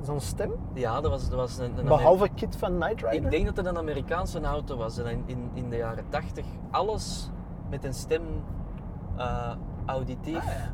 Zo'n stem, Ja, dat was, dat was een, een behalve Kit van Knight Rider. Ik denk dat het een Amerikaanse auto was. En in, in, in de jaren 80 alles met een stem eh, auditief Ah, ja.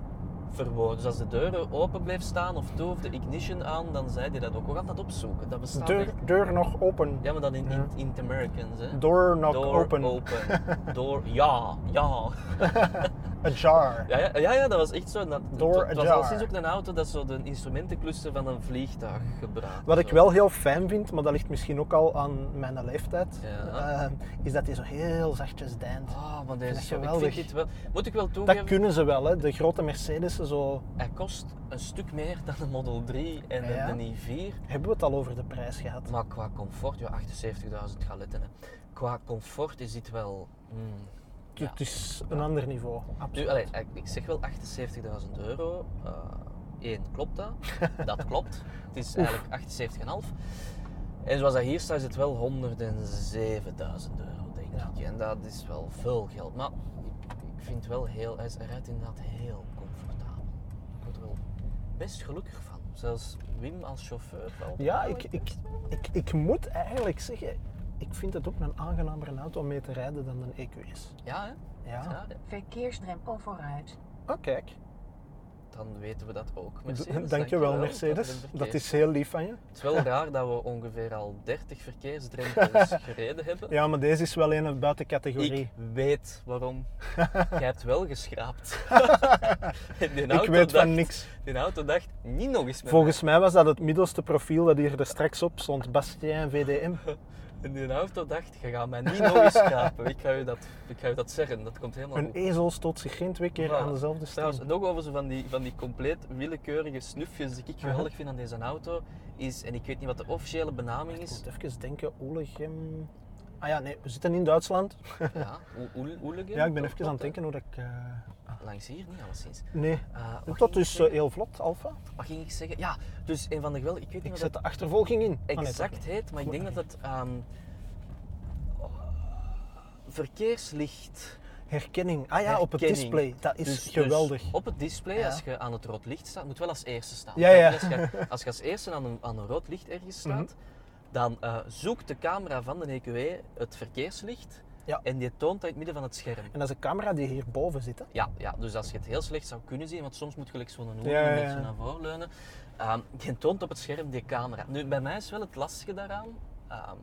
verwoord. Dus als de deur open bleef staan of toe of de ignition aan, dan zei hij dat ook. We gaan dat opzoeken. Dat bestaat Deur, echt. deur nog open. Ja, maar dan in, in, in Americans. Hè. Door nog Door open. open. Door, ja, ja. Ajar. Ja, ja, ja, ja, dat was echt zo. Dat, Door het was al sinds ook een auto dat zo de instrumentencluster van een vliegtuig gebruikt. Wat ik Zo. wel heel fijn vind, maar dat ligt misschien ook al aan mijn leeftijd, Ja. eh, is dat hij zo heel zachtjes deint. Ah, maar deze dat zo, ik geweldig. vind dit wel... Moet ik wel toegeven... Dat kunnen ze wel, hè. de grote Mercedes. Zo... Hij kost een stuk meer dan de Model 3 en de- de i4. Hebben we het al over de prijs gehad? Maar qua comfort, ja, 78.000 galetten. Hè. Qua comfort is dit wel. mm, ja. Het is een ander niveau, absoluut. allee, ik- ik zeg wel 78.000 euro. Eén, klopt dat? dat klopt. Het is eigenlijk 78,5. En zoals dat hier staat, is het wel 107.000 euro, denk Ja. ik. En dat is wel veel geld. Maar ik, ik vind wel heel, hij rijdt inderdaad heel comfortabel. Ik word er wel best gelukkig van. Zelfs Wim als chauffeur. valt Ja, ik, ik, wel. ik, ik moet eigenlijk zeggen, ik vind het ook een aangenamer auto om mee te rijden dan een EQS. Ja, hè? Ja. Verkeersdrempel vooruit. Oh, kijk. dan weten we dat ook. Mercedes, Dankjewel, de Mercedes. Dat is heel lief van je. Het is wel raar dat we ongeveer al 30 verkeersdrempels gereden hebben. Ja, maar deze is wel een buiten categorie. Ik weet waarom. Jij hebt wel geschraapt. Ik weet dacht, van niks. Die auto dacht, niet nog eens met Volgens mij was dat het middelste profiel dat hier er straks op stond. Bastien VDM. En die auto dacht, je gaat mij niet nog eens schrapen. Ik ga je dat, ik ga je dat zeggen, dat komt helemaal Een goed. ezel stoot zich geen twee keer Voilà. aan dezelfde Trouwens, steen. nog over zo van die, van die compleet willekeurige snufjes die ik geweldig vind aan deze auto, is, en ik weet niet wat de officiële benaming Ik is, moet even denken, Olegem... Ah ja, nee, we zitten in Duitsland. ja, Oelegen, Ja, ik ben even aan het denken hoe dat ik... eh? Langs hier niet, alleszins. Nee, Eh, wat dat is zeggen? heel vlot, Alfa. Wat ging ik zeggen? Ja, dus een van de geweldige, ik weet niet Ik wat zet de achtervolging in. Ah, nee, exact heet, maar ik denk dat het ehm, verkeerslicht Herkenning. Ah ja, op het display. Dat is Dus- geweldig. dus op het display, Ja. als je aan het rood licht staat, moet wel als eerste staan. Ja, ja. Als, je, als je als eerste aan een, aan een rood licht ergens staat, Mhm. dan eh, zoekt de camera van de EQE het verkeerslicht Ja. en die toont in het midden van het scherm. En dat is een camera die hierboven zit. Hè? Ja, ja, dus als je het heel slecht zou kunnen zien, want soms moet je gelijk zo'n hoek Ja, een beetje naar voren leunen, ehm, je toont op het scherm die camera. Nu, bij mij is wel het lastige daaraan, ehm,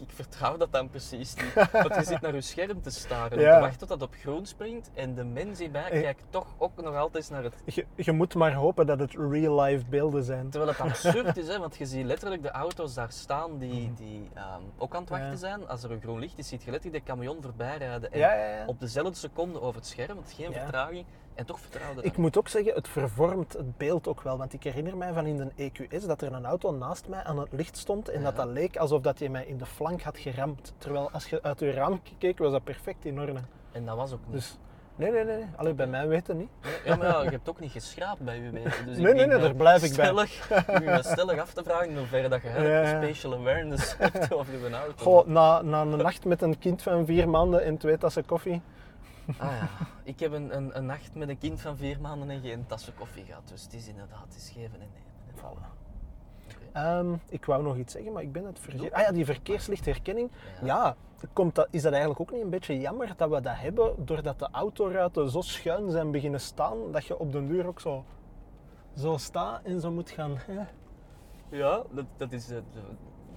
ik, vertrouw dat dan precies niet. Want je zit naar je scherm te staren, Ja. te wachten tot dat op groen springt en de mens hierbij Eh. kijkt toch ook nog altijd naar het... Je, je moet maar hopen dat het real-life beelden zijn. Terwijl het absurd is, hè, want je ziet letterlijk de auto's daar staan die, die ehm, ook aan het wachten Ja. zijn. Als er een groen licht is, ziet je letterlijk de camion voorbij rijden. En Ja, op dezelfde seconde over het scherm, is geen vertraging. En toch vertrouwde Ik moet ook zeggen, het vervormt het beeld ook wel. Want ik herinner mij van in de EQS dat er een auto naast mij aan het licht stond. En dat Ja. dat leek alsof dat je mij in de flank had geramd. Terwijl als je uit je raam keek, was dat perfect in orde. En dat was ook niet. Dus nee, nee, nee. nee. Allee, bij mij weten niet. Ja, maar ja, je hebt ook niet geschraapt bij je weten. Dus ik Nee, nee, nee, daar blijf ik bij. stellig, me stellig af te vragen in hoeverre dat je ja. special awareness hebt over je auto. Goh, na, na een nacht met een kind van vier maanden en twee tassen koffie. Ah ja, ik heb een, een, een nacht met een kind van vier maanden en geen tassen koffie gehad. Dus het is inderdaad, het is geven en nemen. Voilà. Ehm, ik wou nog iets zeggen, maar ik ben het vergeten. Ah ja, die verkeerslichtherkenning. Ja. Ja, komt dat, is dat eigenlijk ook niet een beetje jammer dat we dat hebben, doordat de autoruiten zo schuin zijn beginnen staan, dat je op den duur ook zo, zo staat en zo moet gaan. Hè? Ja, dat, dat is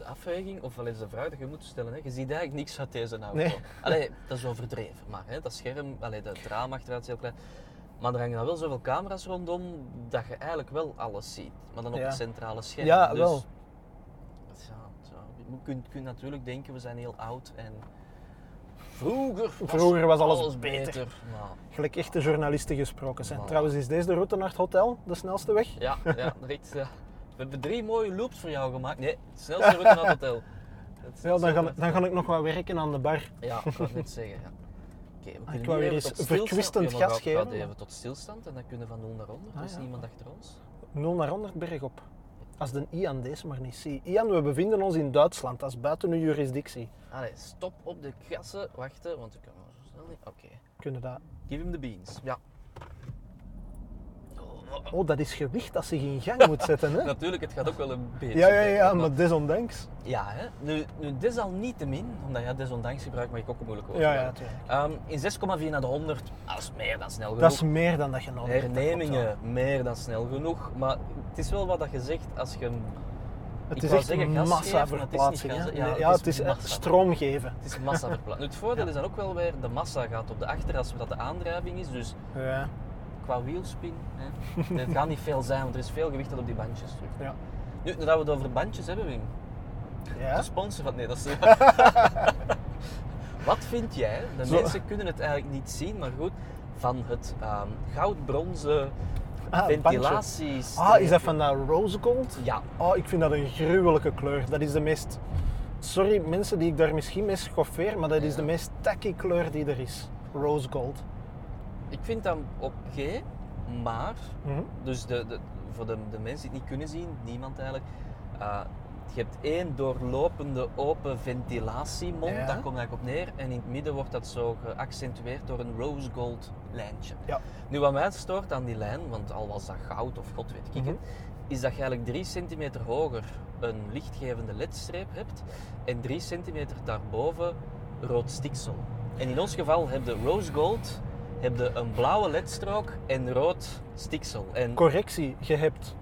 de, afweging, of wel eens de vraag dat je moet stellen. Hè. Je ziet eigenlijk niks uit deze auto. Nee. Allee, dat is overdreven, maar hè, dat scherm, allee, dat raam achteruit is heel klein. Maar er hangen dan wel zoveel camera's rondom dat je eigenlijk wel alles ziet. Maar dan op Ja. het centrale scherm. Ja, dus, wel. Ja, zo. Je kunt, kunt natuurlijk denken, we zijn heel oud en vroeger was, Vroeger was alles beter. beter. Nou, Gelijk echte journalisten gesproken zijn. Trouwens, is deze de route naar het hotel, de snelste weg? ja, ja, direct. Ja. We hebben drie mooie loops voor jou gemaakt. Nee, snelste route naar het hotel. Ja, snelste dan ga, route dan ga ik nog wat werken aan de bar. Ja, ik wou het net zeggen. Ja. Oké, we kunnen ik weer eens verkwistend gas we gaan- we gaan geven. even tot stilstand en dan kunnen we van 0 naar 100. Ah, er is ja. niemand achter ons. 0 naar 100 bergop. Als de Ian deze maar niet zie. Ian, we bevinden ons in Duitsland, dat is buiten uw jurisdictie. Allee, stop op de gassen. Wachten, want ik kan snel niet. Oké, Kunnen dat... give him the beans. Ja. Oh, dat is gewicht dat zich in gang moet zetten, hè? Natuurlijk, het gaat ook wel een beetje. Ja, ja, ja, maar desondanks. Ja, hè. Nu, nu desalniettemin, omdat ja, desondanks gebruik mag ik ook een moeilijk woord Ja, ja. Ehm, in 6,4 naar de 100, dat is meer dan snel genoeg. Dat is meer dan dat je nodig hebt. Hernemingen, meer dan snel genoeg. Maar het is wel wat dat je zegt als je Het is echt zeggen massaverplaatsing. geven, maar het is niet ja, Nee, het het is is eh, massa. stroom geven. Het is massaverplaatsing. Het voordeel Ja. is dan ook wel weer, de massa gaat op de achteras, dat de aandrijving is. Dus Ja. Qua wielspin, hè, het gaat niet veel zijn, want er is veel gewicht dat op die bandjes terug. Ja. Nu, nu dat we het over bandjes hebben, Wim. Ja? De sponsor van... Nee, dat is... Wat vind jij, de Zo. mensen kunnen het eigenlijk niet zien, maar goed, van het ehm goudbronzen Ah, ventilaties... Ah, is dat van dat rose gold? Ja, Oh, ik vind dat een gruwelijke kleur. Dat is de meest... Sorry mensen die ik daar misschien mee schoffeer, maar dat is Ja. de meest tacky kleur die er is. Rose gold. Ik vind dat oké, maar Mhm. Dus de, de, voor de, de mensen die het niet kunnen zien, niemand eigenlijk, eh, Je hebt één doorlopende open ventilatiemond, Ja. daar komt eigenlijk op neer. En in het midden wordt dat zo geaccentueerd door een rose gold lijntje. Ja. Nu, wat mij stoort aan die lijn, want al was dat goud of god weet ik het, Mhm. is dat je eigenlijk 3 centimeter hoger een lichtgevende ledstreep hebt en 3 centimeter daarboven rood stiksel. En in ons geval heb je rose gold, heb je een blauwe ledstrook en rood stiksel. En, Correctie, je hebt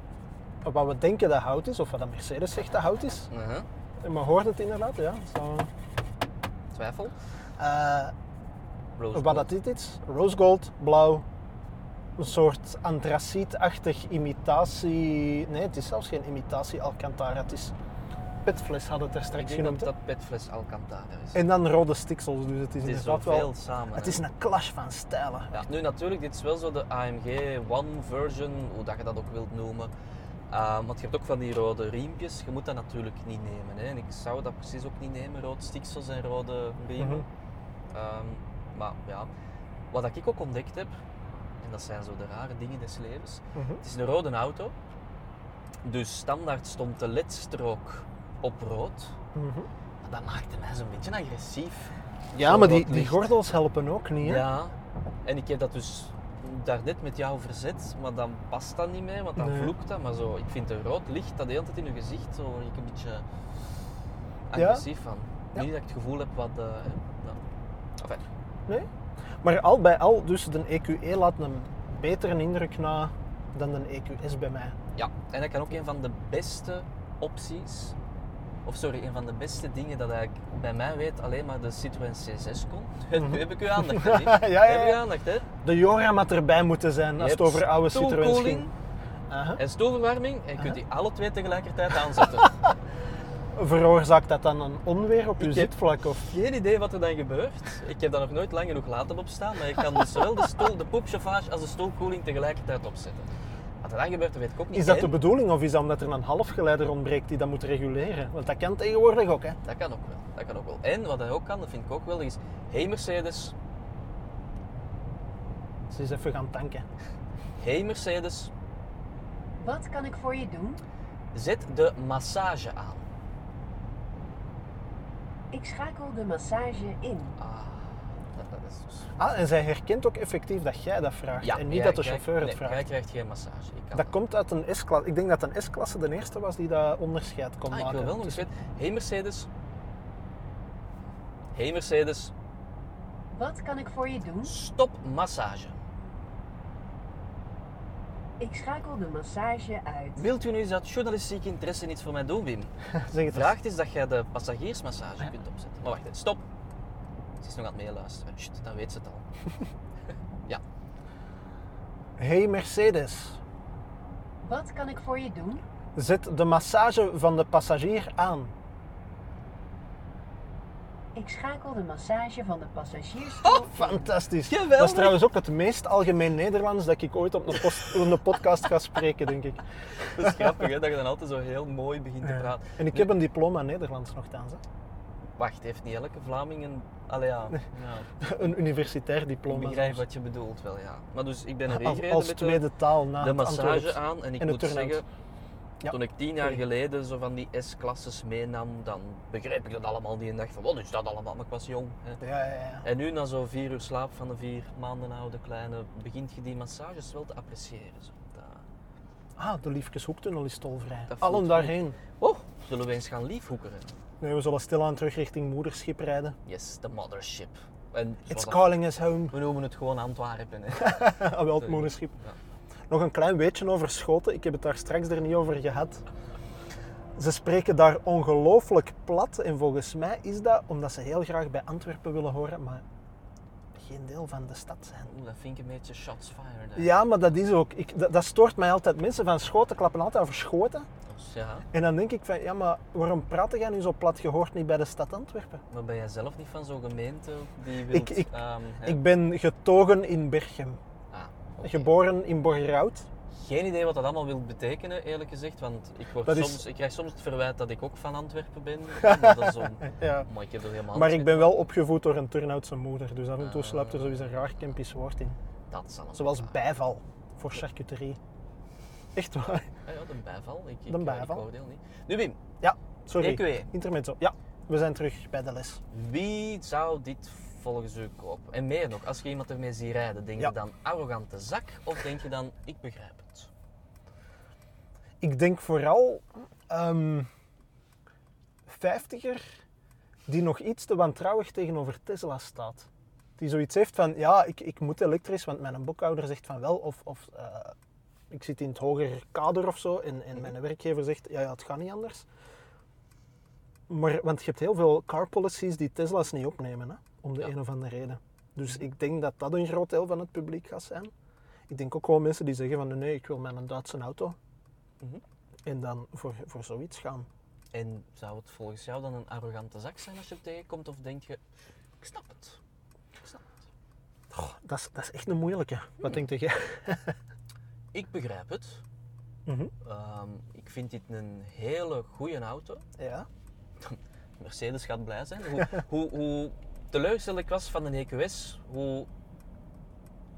wat we denken dat hout is, of wat dat Mercedes zegt dat hout is. Uh-huh. Maar hoort het inderdaad, ja. Zo. Twijfel? Eh, Rose wat dat dit is, rose gold, blauw, een soort antracietachtig imitatie. Nee, het is zelfs geen imitatie Alcantara, het is petfles hadden het er Ik straks denk genoemd. dat hè. dat petfles Alcantara is. En dan rode stiksels, dus het is, het is inderdaad wel... samen. Het hè. is een clash van stijlen. Ja, nu natuurlijk, dit is wel zo de AMG One version, hoe dat je dat ook wilt noemen. Uh, want je hebt ook van die rode riempjes, je moet dat natuurlijk niet nemen. Hè. En ik zou dat precies ook niet nemen, rood stiksels en rode riemen. Mhm. Ehm, maar ja, wat ik ook ontdekt heb, en dat zijn zo de rare dingen des levens. Mhm. Het is een rode auto, dus standaard stond de ledstrook op rood. Mhm. Maar dat maakte mij zo'n beetje agressief. Ja, maar die, die gordels helpen ook niet, hè? Ja, en ik heb dat dus daarnet met jou verzet, maar dan past dat niet mee, want dan Nee. vloekt dat. Maar zo, ik vind een rood licht dat de hele tijd in je gezicht, zo word ik een beetje agressief van. Ja. Niet dat ik het gevoel heb wat... eh ja. Enfin, Nee? Maar al bij al, dus de EQE laat een betere indruk na dan de EQS bij mij. ja, en dat kan ook een van de beste opties, of sorry, een van de beste dingen dat eigenlijk bij mij weet alleen maar de Citroën C6 kon. Mhm. Nu heb ik uw aandacht, hè? Ja, ja, Heb je aandacht, hè? De Joram had erbij moeten zijn als het over oude stoelkoeling ging. Aha. En stoelverwarming, en je kunt die alle twee tegelijkertijd aanzetten. Veroorzaakt dat dan een onweer op je Ik zitvlak? Of... Geen idee wat er dan gebeurt. Ik heb dat nog nooit lang genoeg laten opstaan, maar ik kan dus zowel de, stoel, de poepchauffage als de stoelkoeling tegelijkertijd opzetten. Wat er dan gebeurt, dat weet ik ook niet. Is dat de bedoeling of is dat omdat er een halfgeleider ontbreekt die dat moet reguleren? Want dat kan tegenwoordig ook, hè? Dat kan ook wel. Dat kan ook wel. En wat hij ook kan, dat vind ik ook wel, is... Hey Mercedes, Ze is even gaan tanken. hey Mercedes, Wat kan ik voor je doen? zet de massage aan. Ik schakel de massage in. Ah, dat, dat is dus... Ah, en zij herkent ook effectief dat jij dat vraagt en niet dat de chauffeur het nee, vraagt. Jij krijgt geen massage. Ik kan Dat komt uit een S-klasse. Ik denk dat een S-klasse de eerste was die dat onderscheid kon Ah, ik maken. wil wel nog eens tussen- weten. Hey Mercedes. Hey Mercedes, Wat kan ik voor je doen? stop massage. Ik schakel de massage uit. Wilt u nu eens dat journalistiek interesse iets voor mij doen, Wim? Zeg het. Vraagt is dat jij de passagiersmassage kunt opzetten. Maar wacht, stop. Nog aan het meeluisteren. Sst, dan weet ze het al. ja, Hey Mercedes, Wat kan ik voor je doen? zet de massage van de passagier aan. Ik schakel de massage van de passagiers. Oh, Fantastisch. Geweldig. Dat is trouwens ook het meest algemeen Nederlands dat ik ooit op een, post- op een podcast ga spreken, denk ik. dat is grappig hè, dat je dan altijd zo heel mooi begint te praten. En ik heb een diploma Nederlands nogthans. Hè. Wacht, heeft niet elke Vlaming een... Allee ja, ja. Een universitair ik diploma. begrijp zelfs. wat je bedoelt wel, ja. Maar dus ik ben er ingereden als met tweede taal na de, de massage aan. En ik en de moet zeggen, Ja. toen ik tien jaar geleden zo van die S-klasses meenam, dan begreep ik dat allemaal niet en dacht van, wat is dat allemaal? Maar ik was jong. Hè. Ja, ja, ja. En nu, na zo'n vier uur slaap van de vier maanden oude kleine, begint je die massages wel te appreciëren. Zo. Dat... Ah, de Liefkeshoektunnel is tolvrij. Allen daarheen. Oh, zullen we eens gaan liefhoekeren? Nee, we zullen stilaan terug richting Moederschip rijden. Yes, the mothership. En It's calling us home. We noemen het gewoon Antwerpen. Hè. Ah, wel, het Moederschip. Ja. Nog een klein weetje over Schoten. Ik heb het daar straks er niet over gehad. Ze spreken daar ongelooflijk plat. En volgens mij is dat omdat ze heel graag bij Antwerpen willen horen, maar geen deel van de stad zijn. Oeh, dat vind ik een beetje shots fired. hè. Ja, maar dat is ook. Ik, dat, dat stoort mij altijd. Mensen van Schoten klappen altijd over Schoten. Dus ja, En dan denk ik van, ja, maar waarom praten jij nu zo plat? Je hoort niet bij de stad Antwerpen. maar ben jij zelf niet van zo'n gemeente die. Ik- ik- ehm? Ik ben getogen in Berchem. Ah. Geboren in Borgerhout. Geen idee wat dat allemaal wil betekenen, eerlijk gezegd. Want ik, word Dat is- soms, ik krijg soms het verwijt dat ik ook van Antwerpen ben. Maar, dat is om, Ja. maar ik heb er helemaal Maar niks ik mee ben wel opgevoed door een Turnhoutse moeder. Dus af en toe Ah. sluipt er sowieso een raar Kempisch woord in. Dat zal Zoals wel. bijval voor charcuterie. Echt waar. Ja, ja, de bijval. Ik, ik, De bijval. Ik oordeel niet. Nu Wim, Ja. Sorry. Intermezzo. Ja, we zijn terug bij de les. Wie zou dit volgens u kopen? En meer nog, als je iemand ermee ziet rijden, denk Ja. je dan arrogante zak of denk je dan ik begrijp het? Ik denk vooral ehm 50er die nog iets te wantrouwig tegenover Tesla staat. Die zoiets heeft van, ja, ik, ik moet elektrisch, want mijn boekhouder zegt van wel. Of, of eh, ik zit in het hoger kader of zo en, en mijn werkgever zegt, ja, ja, het gaat niet anders. Maar, want je hebt heel veel car policies die Tesla's niet opnemen, hè, om de Ja. een of andere reden. Dus ik denk dat dat een groot deel van het publiek gaat zijn. Ik denk ook gewoon mensen die zeggen van, nee, ik wil mijn Duitse auto. Mhm. En dan voor, voor zoiets gaan. En zou het volgens jou dan een arrogante zak zijn als je het tegenkomt of denk je, ik snap het. Ik snap het. Dat, is, dat is echt een moeilijke. Wat denk jij? Ik begrijp het. Mhm. Ehm, ik vind dit een hele goede auto. Ja. Mercedes gaat blij zijn. Hoe, hoe, hoe teleurgesteld ik was van de EQS, hoe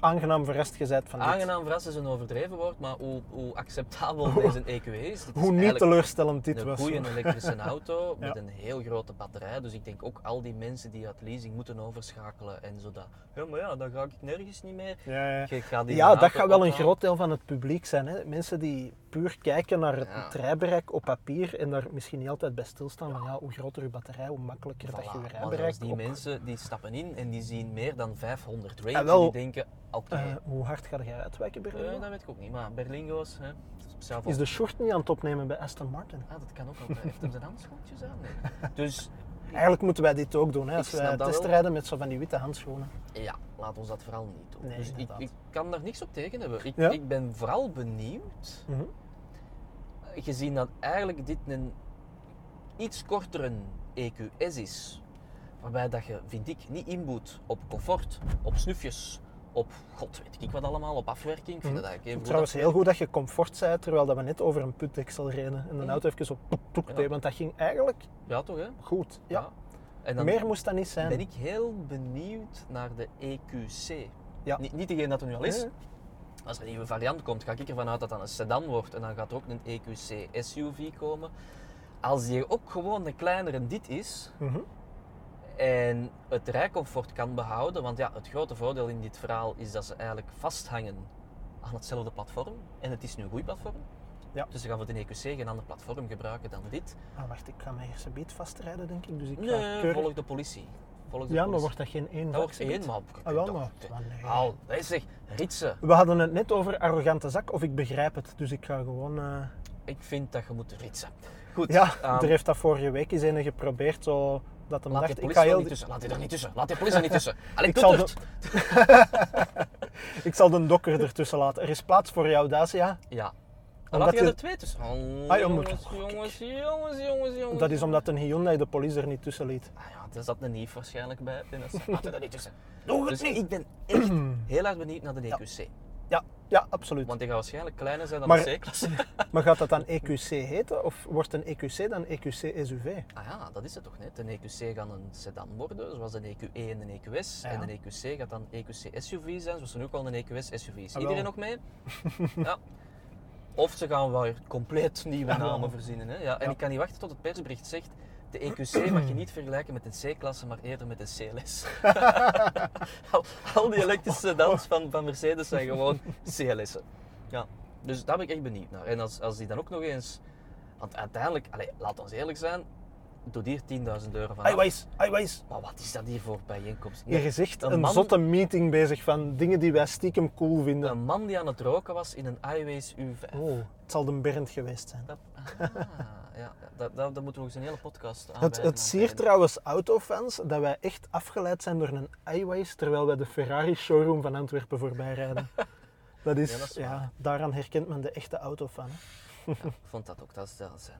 Aangenaam verrast gezet van dit. aangenaam verrast is een overdreven woord, maar hoe, hoe acceptabel deze EQE is. Dit is Hoe niet teleurstellend dit een was. goede elektrische auto Ja. met een heel grote batterij. Dus ik denk ook al die mensen die uit leasing moeten overschakelen en zodat, ja maar ja, dan ga ik nergens niet meer. Ja, ja. Je gaat die ja, dat gaat wel een groot deel van het publiek zijn. Hè? Mensen die puur kijken naar het, Ja. rijbereik op papier en daar misschien niet altijd bij stilstaan van ja, hoe groter je batterij, hoe makkelijker dat je je rijbereik die op- mensen die stappen in en die zien meer dan 500 range Ah, wel. en die denken, oké, Eh, hoe hard ga jij uitwijken, eh, Berlin? dat weet ik ook niet, maar Berlingo's, hè, Is de short niet aan het opnemen bij Aston Martin? Ah, dat kan ook. Heeft hem zijn handschoentjes aan? Nee. Dus Eigenlijk moeten wij dit ook doen, hè? als wij wel. testrijden met zo van die witte handschoenen. ja, laat ons dat vooral niet doen. Nee, dus ik, kan daar niks op tegen hebben. Ik, Ja? ik ben vooral benieuwd, Mhm. Gezien dat eigenlijk dit een iets kortere EQS is, waarbij dat je, vind ik, niet inboet op comfort, op snufjes, op god weet ik wat allemaal, op afwerking. Ik vind dat eigenlijk even goed Trouwens, heel goed dat je comfort zei, terwijl dat we net over een putdeksel reden en de Mhm. auto even zo toek toek Ja. deed, want dat ging eigenlijk Ja, toch hè? goed. Ja. En dan Meer moest dat niet zijn. ben ik heel benieuwd naar de EQC. Ja. Niet, niet degene dat er nu al is. Nee. Als er een nieuwe variant komt, ga ik ervan uit dat dat een sedan wordt en dan gaat er ook een EQC SUV komen. Als die ook gewoon een kleinere dit is Mhm. en het rijcomfort kan behouden, want ja, het grote voordeel in dit verhaal is dat ze eigenlijk vasthangen aan hetzelfde platform en het is nu een goed platform. Ja. Dus ze gaan voor de EQC geen ander platform gebruiken dan dit. Ah, wacht, ik ga mij eerst een beetje vastrijden, denk ik. Dus ik ga Nee, keurig- volg de politie. Ja, maar wordt dat geen één Dat wordt één, maar... Ah, wel, maar- nee. Al, dat is ritsen. We hadden het net over arrogante zak, of ik begrijp het. Dus ik ga gewoon... eh, Ik vind dat je moet ritsen. Goed, Ja, ehm, er heeft dat vorige week eens een geprobeerd, zo... Dat hem laat dacht, die ik ga heel... niet tussen. Laat die er niet tussen. Laat die politie niet tussen. Allee, Ik zal, de, ik zal de dokker ertussen laten. Er is plaats voor jou, Dacia. Ja. Laat je er twee tussen. Oh, Ah, jongens, jongens, jongens, jongens, jongens. Dat is omdat een Hyundai de police er niet tussen liet. Ah ja, er zat een nief waarschijnlijk bij. En dat is- Laat er niet tussen. Doe Dus ik ben echt heel erg benieuwd naar de. EQC. Ja, ja, absoluut. Want die gaat waarschijnlijk kleiner zijn dan Maar- de C-klasse. Maar gaat dat dan EQC heten? Of wordt een EQC dan EQC SUV? Ah ja, dat is het toch net. Een EQC gaat een sedan worden, zoals een EQE en een EQS. Ja. En een EQC gaat dan EQC SUV zijn, zoals er nu ook al een EQS SUV is. Ah. Iedereen nog mee? ja. Of ze gaan weer compleet nieuwe Ah, wel. namen verzinnen. Hè? Ja, en ik kan niet wachten tot het persbericht zegt. De EQC mag je niet vergelijken met een C-klasse, maar eerder met een CLS. al, al die elektrische sedans van, van Mercedes zijn gewoon CLS'en. Ja, dus daar ben ik echt benieuwd naar. En als, als die dan ook nog eens... Want uiteindelijk, allez, laat ons eerlijk zijn, doe hier 10.000 euro van af. Eiwijs, eiwijs. Maar wat is dat hier voor bijeenkomst? Je gezegd een een man- zotte meeting bezig van dingen die wij stiekem cool vinden. Een man die aan het roken was in een iWays U5. Oh, het zal de Bernd geweest zijn. Dat, ah, ja, dat, dat, dat moeten we eens een hele podcast aan Het, het siert trouwens autofans dat wij echt afgeleid zijn door een iWays terwijl wij de Ferrari showroom van Antwerpen voorbij rijden. Dat is, Ja, dat is daaraan herkent men de echte autofan. Ik vond dat ook. Dat, is, dat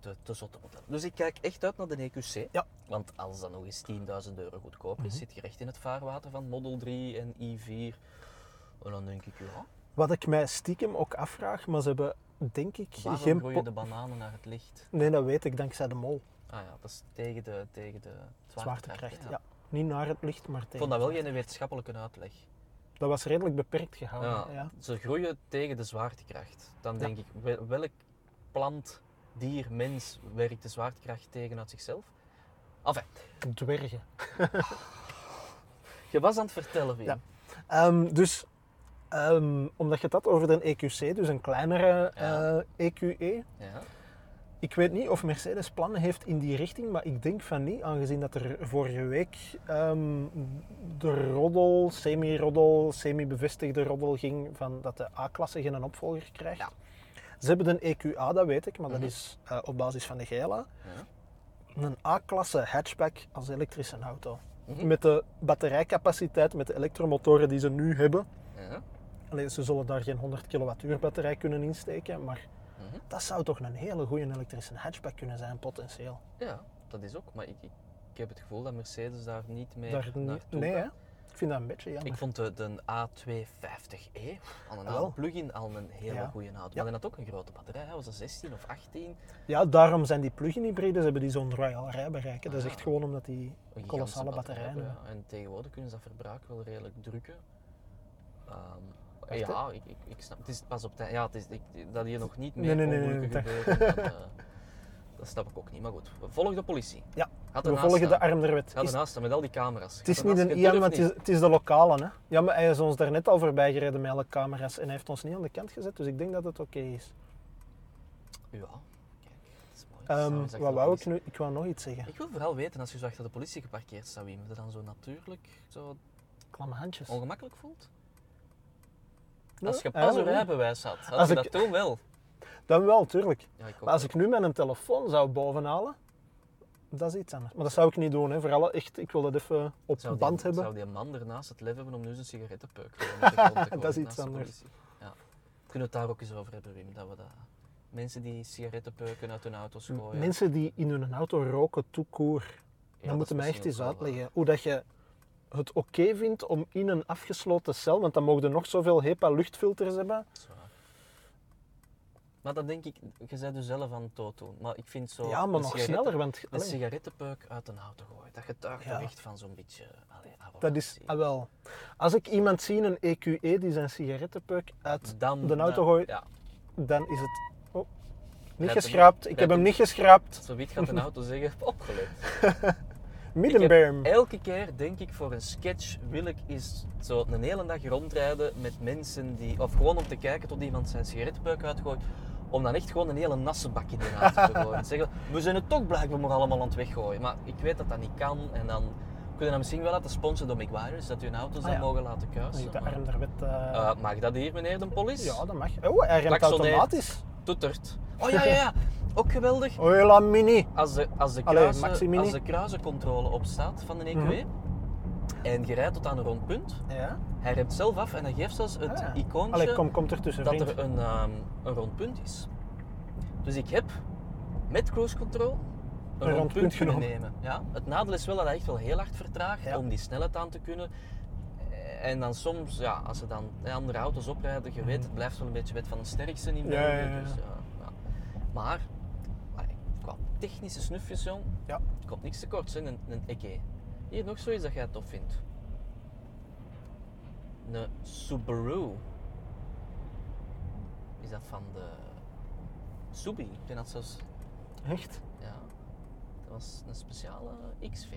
te, te zotte modellen. Dus ik kijk echt uit naar de EQC. Ja. Want als dat nog eens 10.000 euro goedkoper is, Mhm. zit je recht in het vaarwater van Model 3 en i4. En dan denk ik, ja, Wat ik mij stiekem ook afvraag, maar ze hebben denk ik waarom geen... groeien de bananen naar het licht? Nee, dat weet ik dankzij de mol. Ah ja, dat is tegen de, tegen de zwaartekracht. Ja. Niet naar het licht, maar tegen Ik vond dat wel geen wetenschappelijke uitleg. Dat was redelijk beperkt gehouden. Ja, Ja. Ze groeien tegen de zwaartekracht. Dan denk ik, wel- welk plant dier, mens werkt de zwaartekracht tegen uit zichzelf. Enfin, Dwergen. je was aan het vertellen, Wim. Ja. Ehm, dus, ehm, omdat je het had over de EQC, dus een kleinere Ja. eh, EQE. Ja. Ik weet niet of Mercedes plannen heeft in die richting, maar ik denk van niet, aangezien dat er vorige week ehm, de roddel, semi-roddel, semi-bevestigde roddel ging van dat de A-klasse geen opvolger krijgt. Ja. Ze hebben een EQA, dat weet ik, maar Mhm. dat is eh, op basis van de GLA. Ja. Een A-klasse hatchback als elektrische auto. Mhm. Met de batterijcapaciteit, met de elektromotoren die ze nu hebben. Ja. Alleen ze zullen daar geen 100 kWh batterij kunnen insteken, maar Mhm. dat zou toch een hele goede elektrische hatchback kunnen zijn, potentieel. ja, dat is ook. Maar ik, ik, heb het gevoel dat Mercedes daar niet mee Daar niet- naartoe nee, gaat. Ik vind dat een beetje jammer. Ik vond de, de A250e, al een Ah, oude plug-in, al een hele Ja. goede auto. Ja. Maar die had ook een grote batterij, hè. was dat 16 of 18? Ja, daarom zijn die plug-in hybrides hebben die zo'n royal rijbereik. Dat is Ah, echt ja. gewoon omdat die Een kolossale batterij batterijen hebben, ja. En tegenwoordig kunnen ze dat verbruik wel redelijk drukken. Ehm, Echt, ja, ik, ik, ik snap. Het is pas op tijd. Ja, het is, ik, dat hier nog niet Nee, meer nee, nee, nee, dat-. Dat, eh, dat snap ik ook niet. Maar goed, volg de politie. Ja, Gaat we volgen de arm der wet. Gaat ernaast staan met al die camera's. Het is niet een Ian, maar het is, het is de lokale. Hè? Ja, maar hij is ons daarnet al voorbij gereden met alle camera's en hij heeft ons niet aan de kant gezet, dus ik denk dat het oké is. Ja, kijk, dat is mooi. Ehm, wat wou ik nu? Ik wou nog iets zeggen. Ik wil vooral weten, als je zo achter de politie geparkeerd staat, wie je dan zo natuurlijk zo Klamme handjes. ongemakkelijk voelt? Als je pas een rijbewijs had, had Als je ik- dat toen wel. Dan wel, tuurlijk. Ja, Maar als ik nu mijn telefoon zou bovenhalen, dat is iets anders. Maar dat zou ik niet doen. Hè. Vooral echt, ik wil dat even op Zou die, band hebben. Zou die man ernaast het lef hebben om nu zijn sigarettenpeuk te Dat is iets anders. Ja. Kunnen we het daar ook eens over hebben, Wim? Dat we dat... Mensen die sigarettenpeuken uit hun auto's gooien. Mensen die in hun auto roken. Ja, dan moeten mij echt eens uitleggen hoe dat je het oké vindt om in een afgesloten cel, want dan mogen er nog zoveel HEPA-luchtfilters hebben. eh. Maar dat denk ik, je zei dus zelf aan dood doen. Maar ik vind zo... ja, maar nog sneller, want Een sigarettenpeuk uit een auto gooien, dat getuigt Ja. echt van zo'n beetje... Allee, dat is ah, wel. Als ik iemand zie, een EQE, die zijn sigarettenpeuk uit Dan, de auto gooit, Ja, dan is het... Oh, niet Rijdt hem- geschraapt. Ik heb hem niet geschraapt. zo wit gaat een auto zeggen, opgelet. Middenberm. Elke keer denk ik voor een sketch wil ik eens zo een hele dag rondrijden met mensen die, of gewoon om te kijken tot iemand zijn sigarettenbuik uitgooit, om dan echt gewoon een hele nasse bak in de te gooien. En zeggen, we zijn het toch blijkbaar maar allemaal aan het weggooien. Maar ik weet dat dat niet kan en dan kunnen we dat misschien wel laten sponsoren door McWires, dat hun auto's Ah, dan ja. mogen laten kruisen. De maar- arm der wet. eh, Eh, mag dat hier, meneer de police? ja, dat mag. Oh, hij remt automatisch. Toetert. Oh ja, ja, ja. Ook geweldig. Oh, la mini. Als de, als de, kruisen, als de kruisencontrole opstaat van de Mhm. En je rijdt tot aan een rond punt, Ja. hij remt zelf af en hij geeft zelfs het Ah. icoontje Allee, kom, kom er tussen, dat vriend. er een, ehm, een rond punt is. Dus ik heb met cruise control een, rond rond punt kunnen genomen. nemen. Ja? Het nadeel is wel dat hij echt wel heel hard vertraagt Ja. om die snelheid aan te kunnen. En dan soms, ja, als ze dan de andere auto's oprijden, je weet, het blijft wel een beetje wet van de sterkste in Mhm. Ja, België. ja, ja. Dus, ja, ja. Maar, allee, qua technische snufjes, jong, Ja. komt niks tekort, hè, een, een EK. Hier nog zoiets dat jij tof vindt. Een Subaru. Is dat van de Subi? Ik denk dat zelfs, Echt? ja, dat was een speciale XV.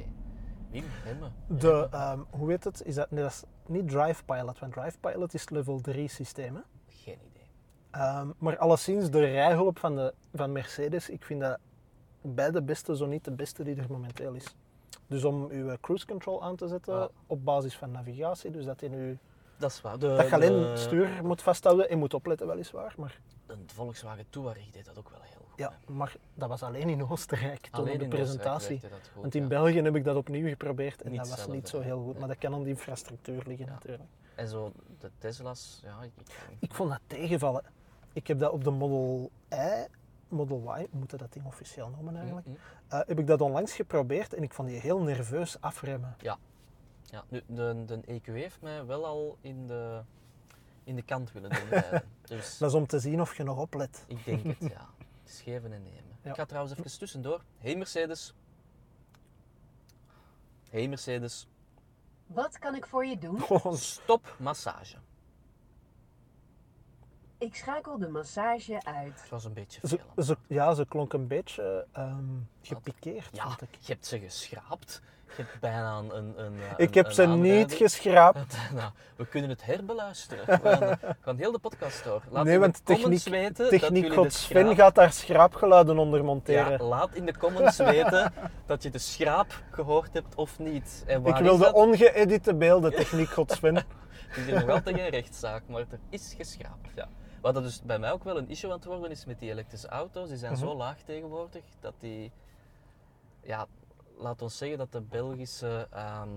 Wim Hemme. De, ehm, hoe heet het? Is dat, nee, dat is niet Drive Pilot, want Drive Pilot is level 3 systeem. Hè? Geen idee. Ehm, maar alleszins de rijhulp van, de, van Mercedes, ik vind dat bij de beste, zo niet de beste die er momenteel is. Dus om uw cruise control aan te zetten op basis van navigatie, dus dat, in uw, Dat is waar. De, dat je alleen de- het stuur moet vasthouden en moet opletten weliswaar. Maar, Een Volkswagen Touareg deed dat ook wel heel goed. ja, hè. maar dat was alleen in Oostenrijk toen de in Oostenrijk presentatie. goed, Want in ja. België heb ik dat opnieuw geprobeerd en Niet dat was niet zo heel goed. Nee. Maar dat kan aan de infrastructuur liggen Ja. natuurlijk. En zo de Tesla's, ja, ik, ik, Ik vond dat tegenvallen. Ik heb dat op de Model I, Model Y, we moeten dat ding officieel noemen eigenlijk, Mm, mm. eh, heb ik dat onlangs geprobeerd en ik vond die heel nerveus afremmen. Ja, nu, de, de EQ heeft mij wel al in de, in de kant willen doen. Dus Dat is om te zien of je nog oplet. ik denk het, ja. Het is geven en nemen. Ja. Ik ga trouwens even tussendoor. Hey Mercedes. Hey Mercedes. Wat kan ik voor je doen? Gewoon Stop massage. Ik schakel de massage uit. Het was een beetje Ze, veel. ze, ja, ze klonk een beetje ehm, gepikeerd, Ja, vond ik. je hebt ze geschraapt. Je hebt bijna een... een, een eh, Ik heb een ze niet geschraapt. Nou, we kunnen het herbeluisteren. We gaan, we gaan heel de podcast door. Laat nee, in de want techniek, comments weten dat techniek jullie God de Sven schraap... gaat daar schraapgeluiden onder monteren. Ja, laat in de comments weten dat je de schraap gehoord hebt of niet. En waar ik wil de ongeëdite beelden, techniek God Sven. Het is hier nog altijd geen rechtszaak, maar er is geschraapt. Ja. Wat dat dus bij mij ook wel een issue aan het worden is met die elektrische auto's. Die zijn Mhm. zo laag tegenwoordig dat die... Ja, laat ons zeggen dat de Belgische ehm,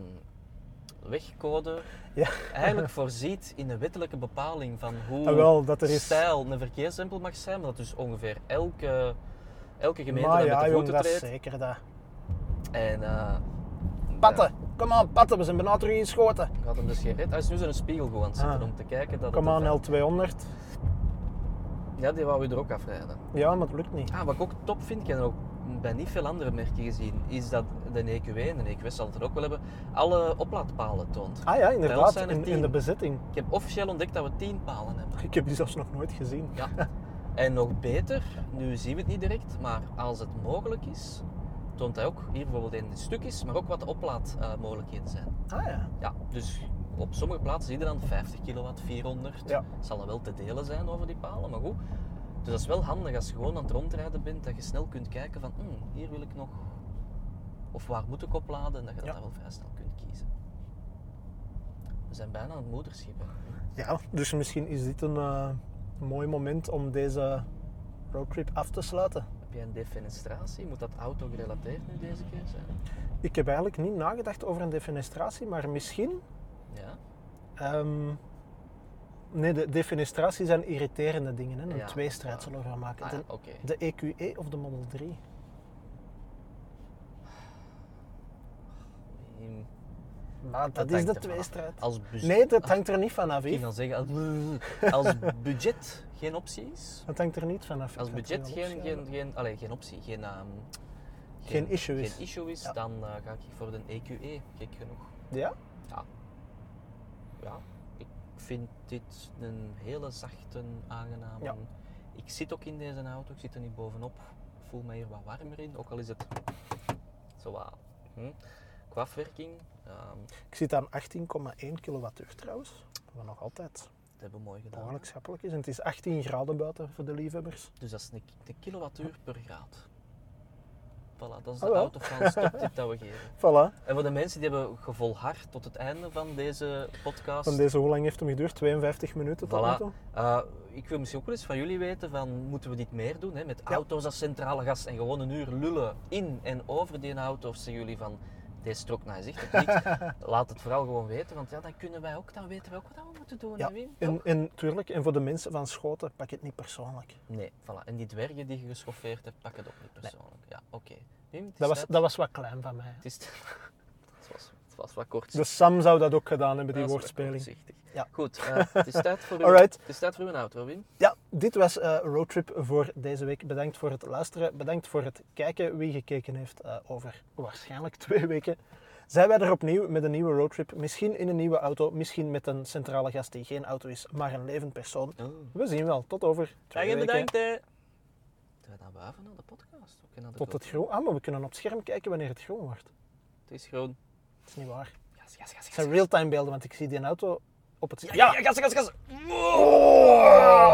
wegcode Ja. eigenlijk voorziet in een wettelijke bepaling van hoe Ah, wel, dat er is... stijl een verkeersdrempel mag zijn. Maar dat dus ongeveer elke, elke gemeente Maar ja, met de voeten dat treedt. zeker dat. En eh, Patten, kom aan, patten, we zijn bijna terug geschoten. ik had hem dus gered. Hij is nu zo'n spiegel gewoon aan het zitten Ah. om te kijken dat Kom aan, er- L200. Ja, die wou je er ook afrijden. Ja, maar het lukt niet. Ah, wat ik ook top vind, ik heb ook bij niet veel andere merken gezien, is dat de EQW, en de EQW zal het er ook wel hebben, alle oplaadpalen toont. Ah ja, inderdaad, zijn er in, in tien. de bezetting. Ik heb officieel ontdekt dat we 10 palen hebben. Ik heb die zelfs nog nooit gezien. Ja. En nog beter, nu zien we het niet direct, maar als het mogelijk is, toont hij ook hier bijvoorbeeld in het stuk is, maar ook wat de oplaadmogelijkheden zijn. Ah ja. Ja, dus op sommige plaatsen zie je dan 50 kilowatt, 400. Ja. Zal dat wel te delen zijn over die palen, maar goed. Dus dat is wel handig als je gewoon aan het rondrijden bent, dat je snel kunt kijken van, "Hmm, hier wil ik nog, of waar moet ik opladen, en dat je dat Ja. dan wel vrij snel kunt kiezen. We zijn bijna aan het moederschip. hè. Ja, dus misschien is dit een eh, mooi moment om deze roadtrip af te sluiten. Heb jij een defenestratie? Moet dat auto gerelateerd nu deze keer zijn? Ik heb eigenlijk niet nagedacht over een defenestratie, maar misschien. Ja? ehm, nee, de defenestratie zijn irriterende dingen. Hè? Een Ja, tweestrijd zullen we gaan maken. Ah, De, de EQE of de Model 3? In- Maar dat, is de tweestrijd. Als Nee, dat hangt er niet vanaf. Ik kan zeggen, als, als budget geen optie is, Dat hangt er niet vanaf. Als budget geen, opschrijven. geen, geen, allee, geen optie, geen, ehm, Geen issue is. geen issue is Ja. dan eh, ga ik voor de EQE, gek genoeg. Ja? Ja, vind dit een hele zachte, aangename. Ja. Ik zit ook in deze auto, ik zit er niet bovenop. Ik voel me hier wat warmer in, ook al is het zo wat hm, qua afwerking. ehm, Ik zit aan 18,1 kilowattuur trouwens. Wat nog altijd dat hebben we mooi gedaan. behoorlijk schappelijk is. En het is 18 graden buiten voor de liefhebbers. Dus dat is een, een kilowattuur per graad. Voilà, dat is de Oh autofans toptip dat we geven. Voilà. En voor de mensen die hebben gevolhard tot het einde van deze podcast. Van deze, hoe lang heeft hem geduurd? 52 minuten tot Voilà. toe? Eh, ik wil misschien ook wel eens van jullie weten van moeten we dit meer doen hè? met Ja. auto's als centrale gas en gewoon een uur lullen in en over die auto of zeggen jullie van deze trok naar zich of. Laat het vooral gewoon weten, want ja, dan kunnen wij ook, dan weten wij ook wat we moeten doen. Ja, Wim? En, en tuurlijk, en voor de mensen van Schoten, pak het niet persoonlijk. Nee, voilà. En die dwergen die je geschoffeerd hebt, pak het ook niet persoonlijk. Ja, oké. Wim, Dat was, dat was wat klein van mij. Het, is het, was, het was wat kort. Dus Sam zou dat ook gedaan hebben, die woordspeling. Ja. Goed, eh, het, is tijd voor uw, het is tijd voor uw outro, Wim. Ja, dit was eh Roadtrip voor deze week. Bedankt voor het luisteren. Bedankt voor het kijken. Wie gekeken heeft eh, over waarschijnlijk twee weken. Zijn wij er opnieuw met een nieuwe roadtrip. Misschien in een nieuwe auto. Misschien met een centrale gast die geen auto is, maar een levend persoon. We zien wel. Tot over twee Dag en weken. bedankt. hè. Gaan we naar boven naar de podcast? Naar de Tot het groen. Ah, maar we kunnen op het scherm kijken wanneer het groen wordt. Het is groen. Dat is niet waar. Gas, gas, gas, Het zijn real-time beelden, want ik zie die auto op het... Ja, ja, gas, gas, gas. Oh.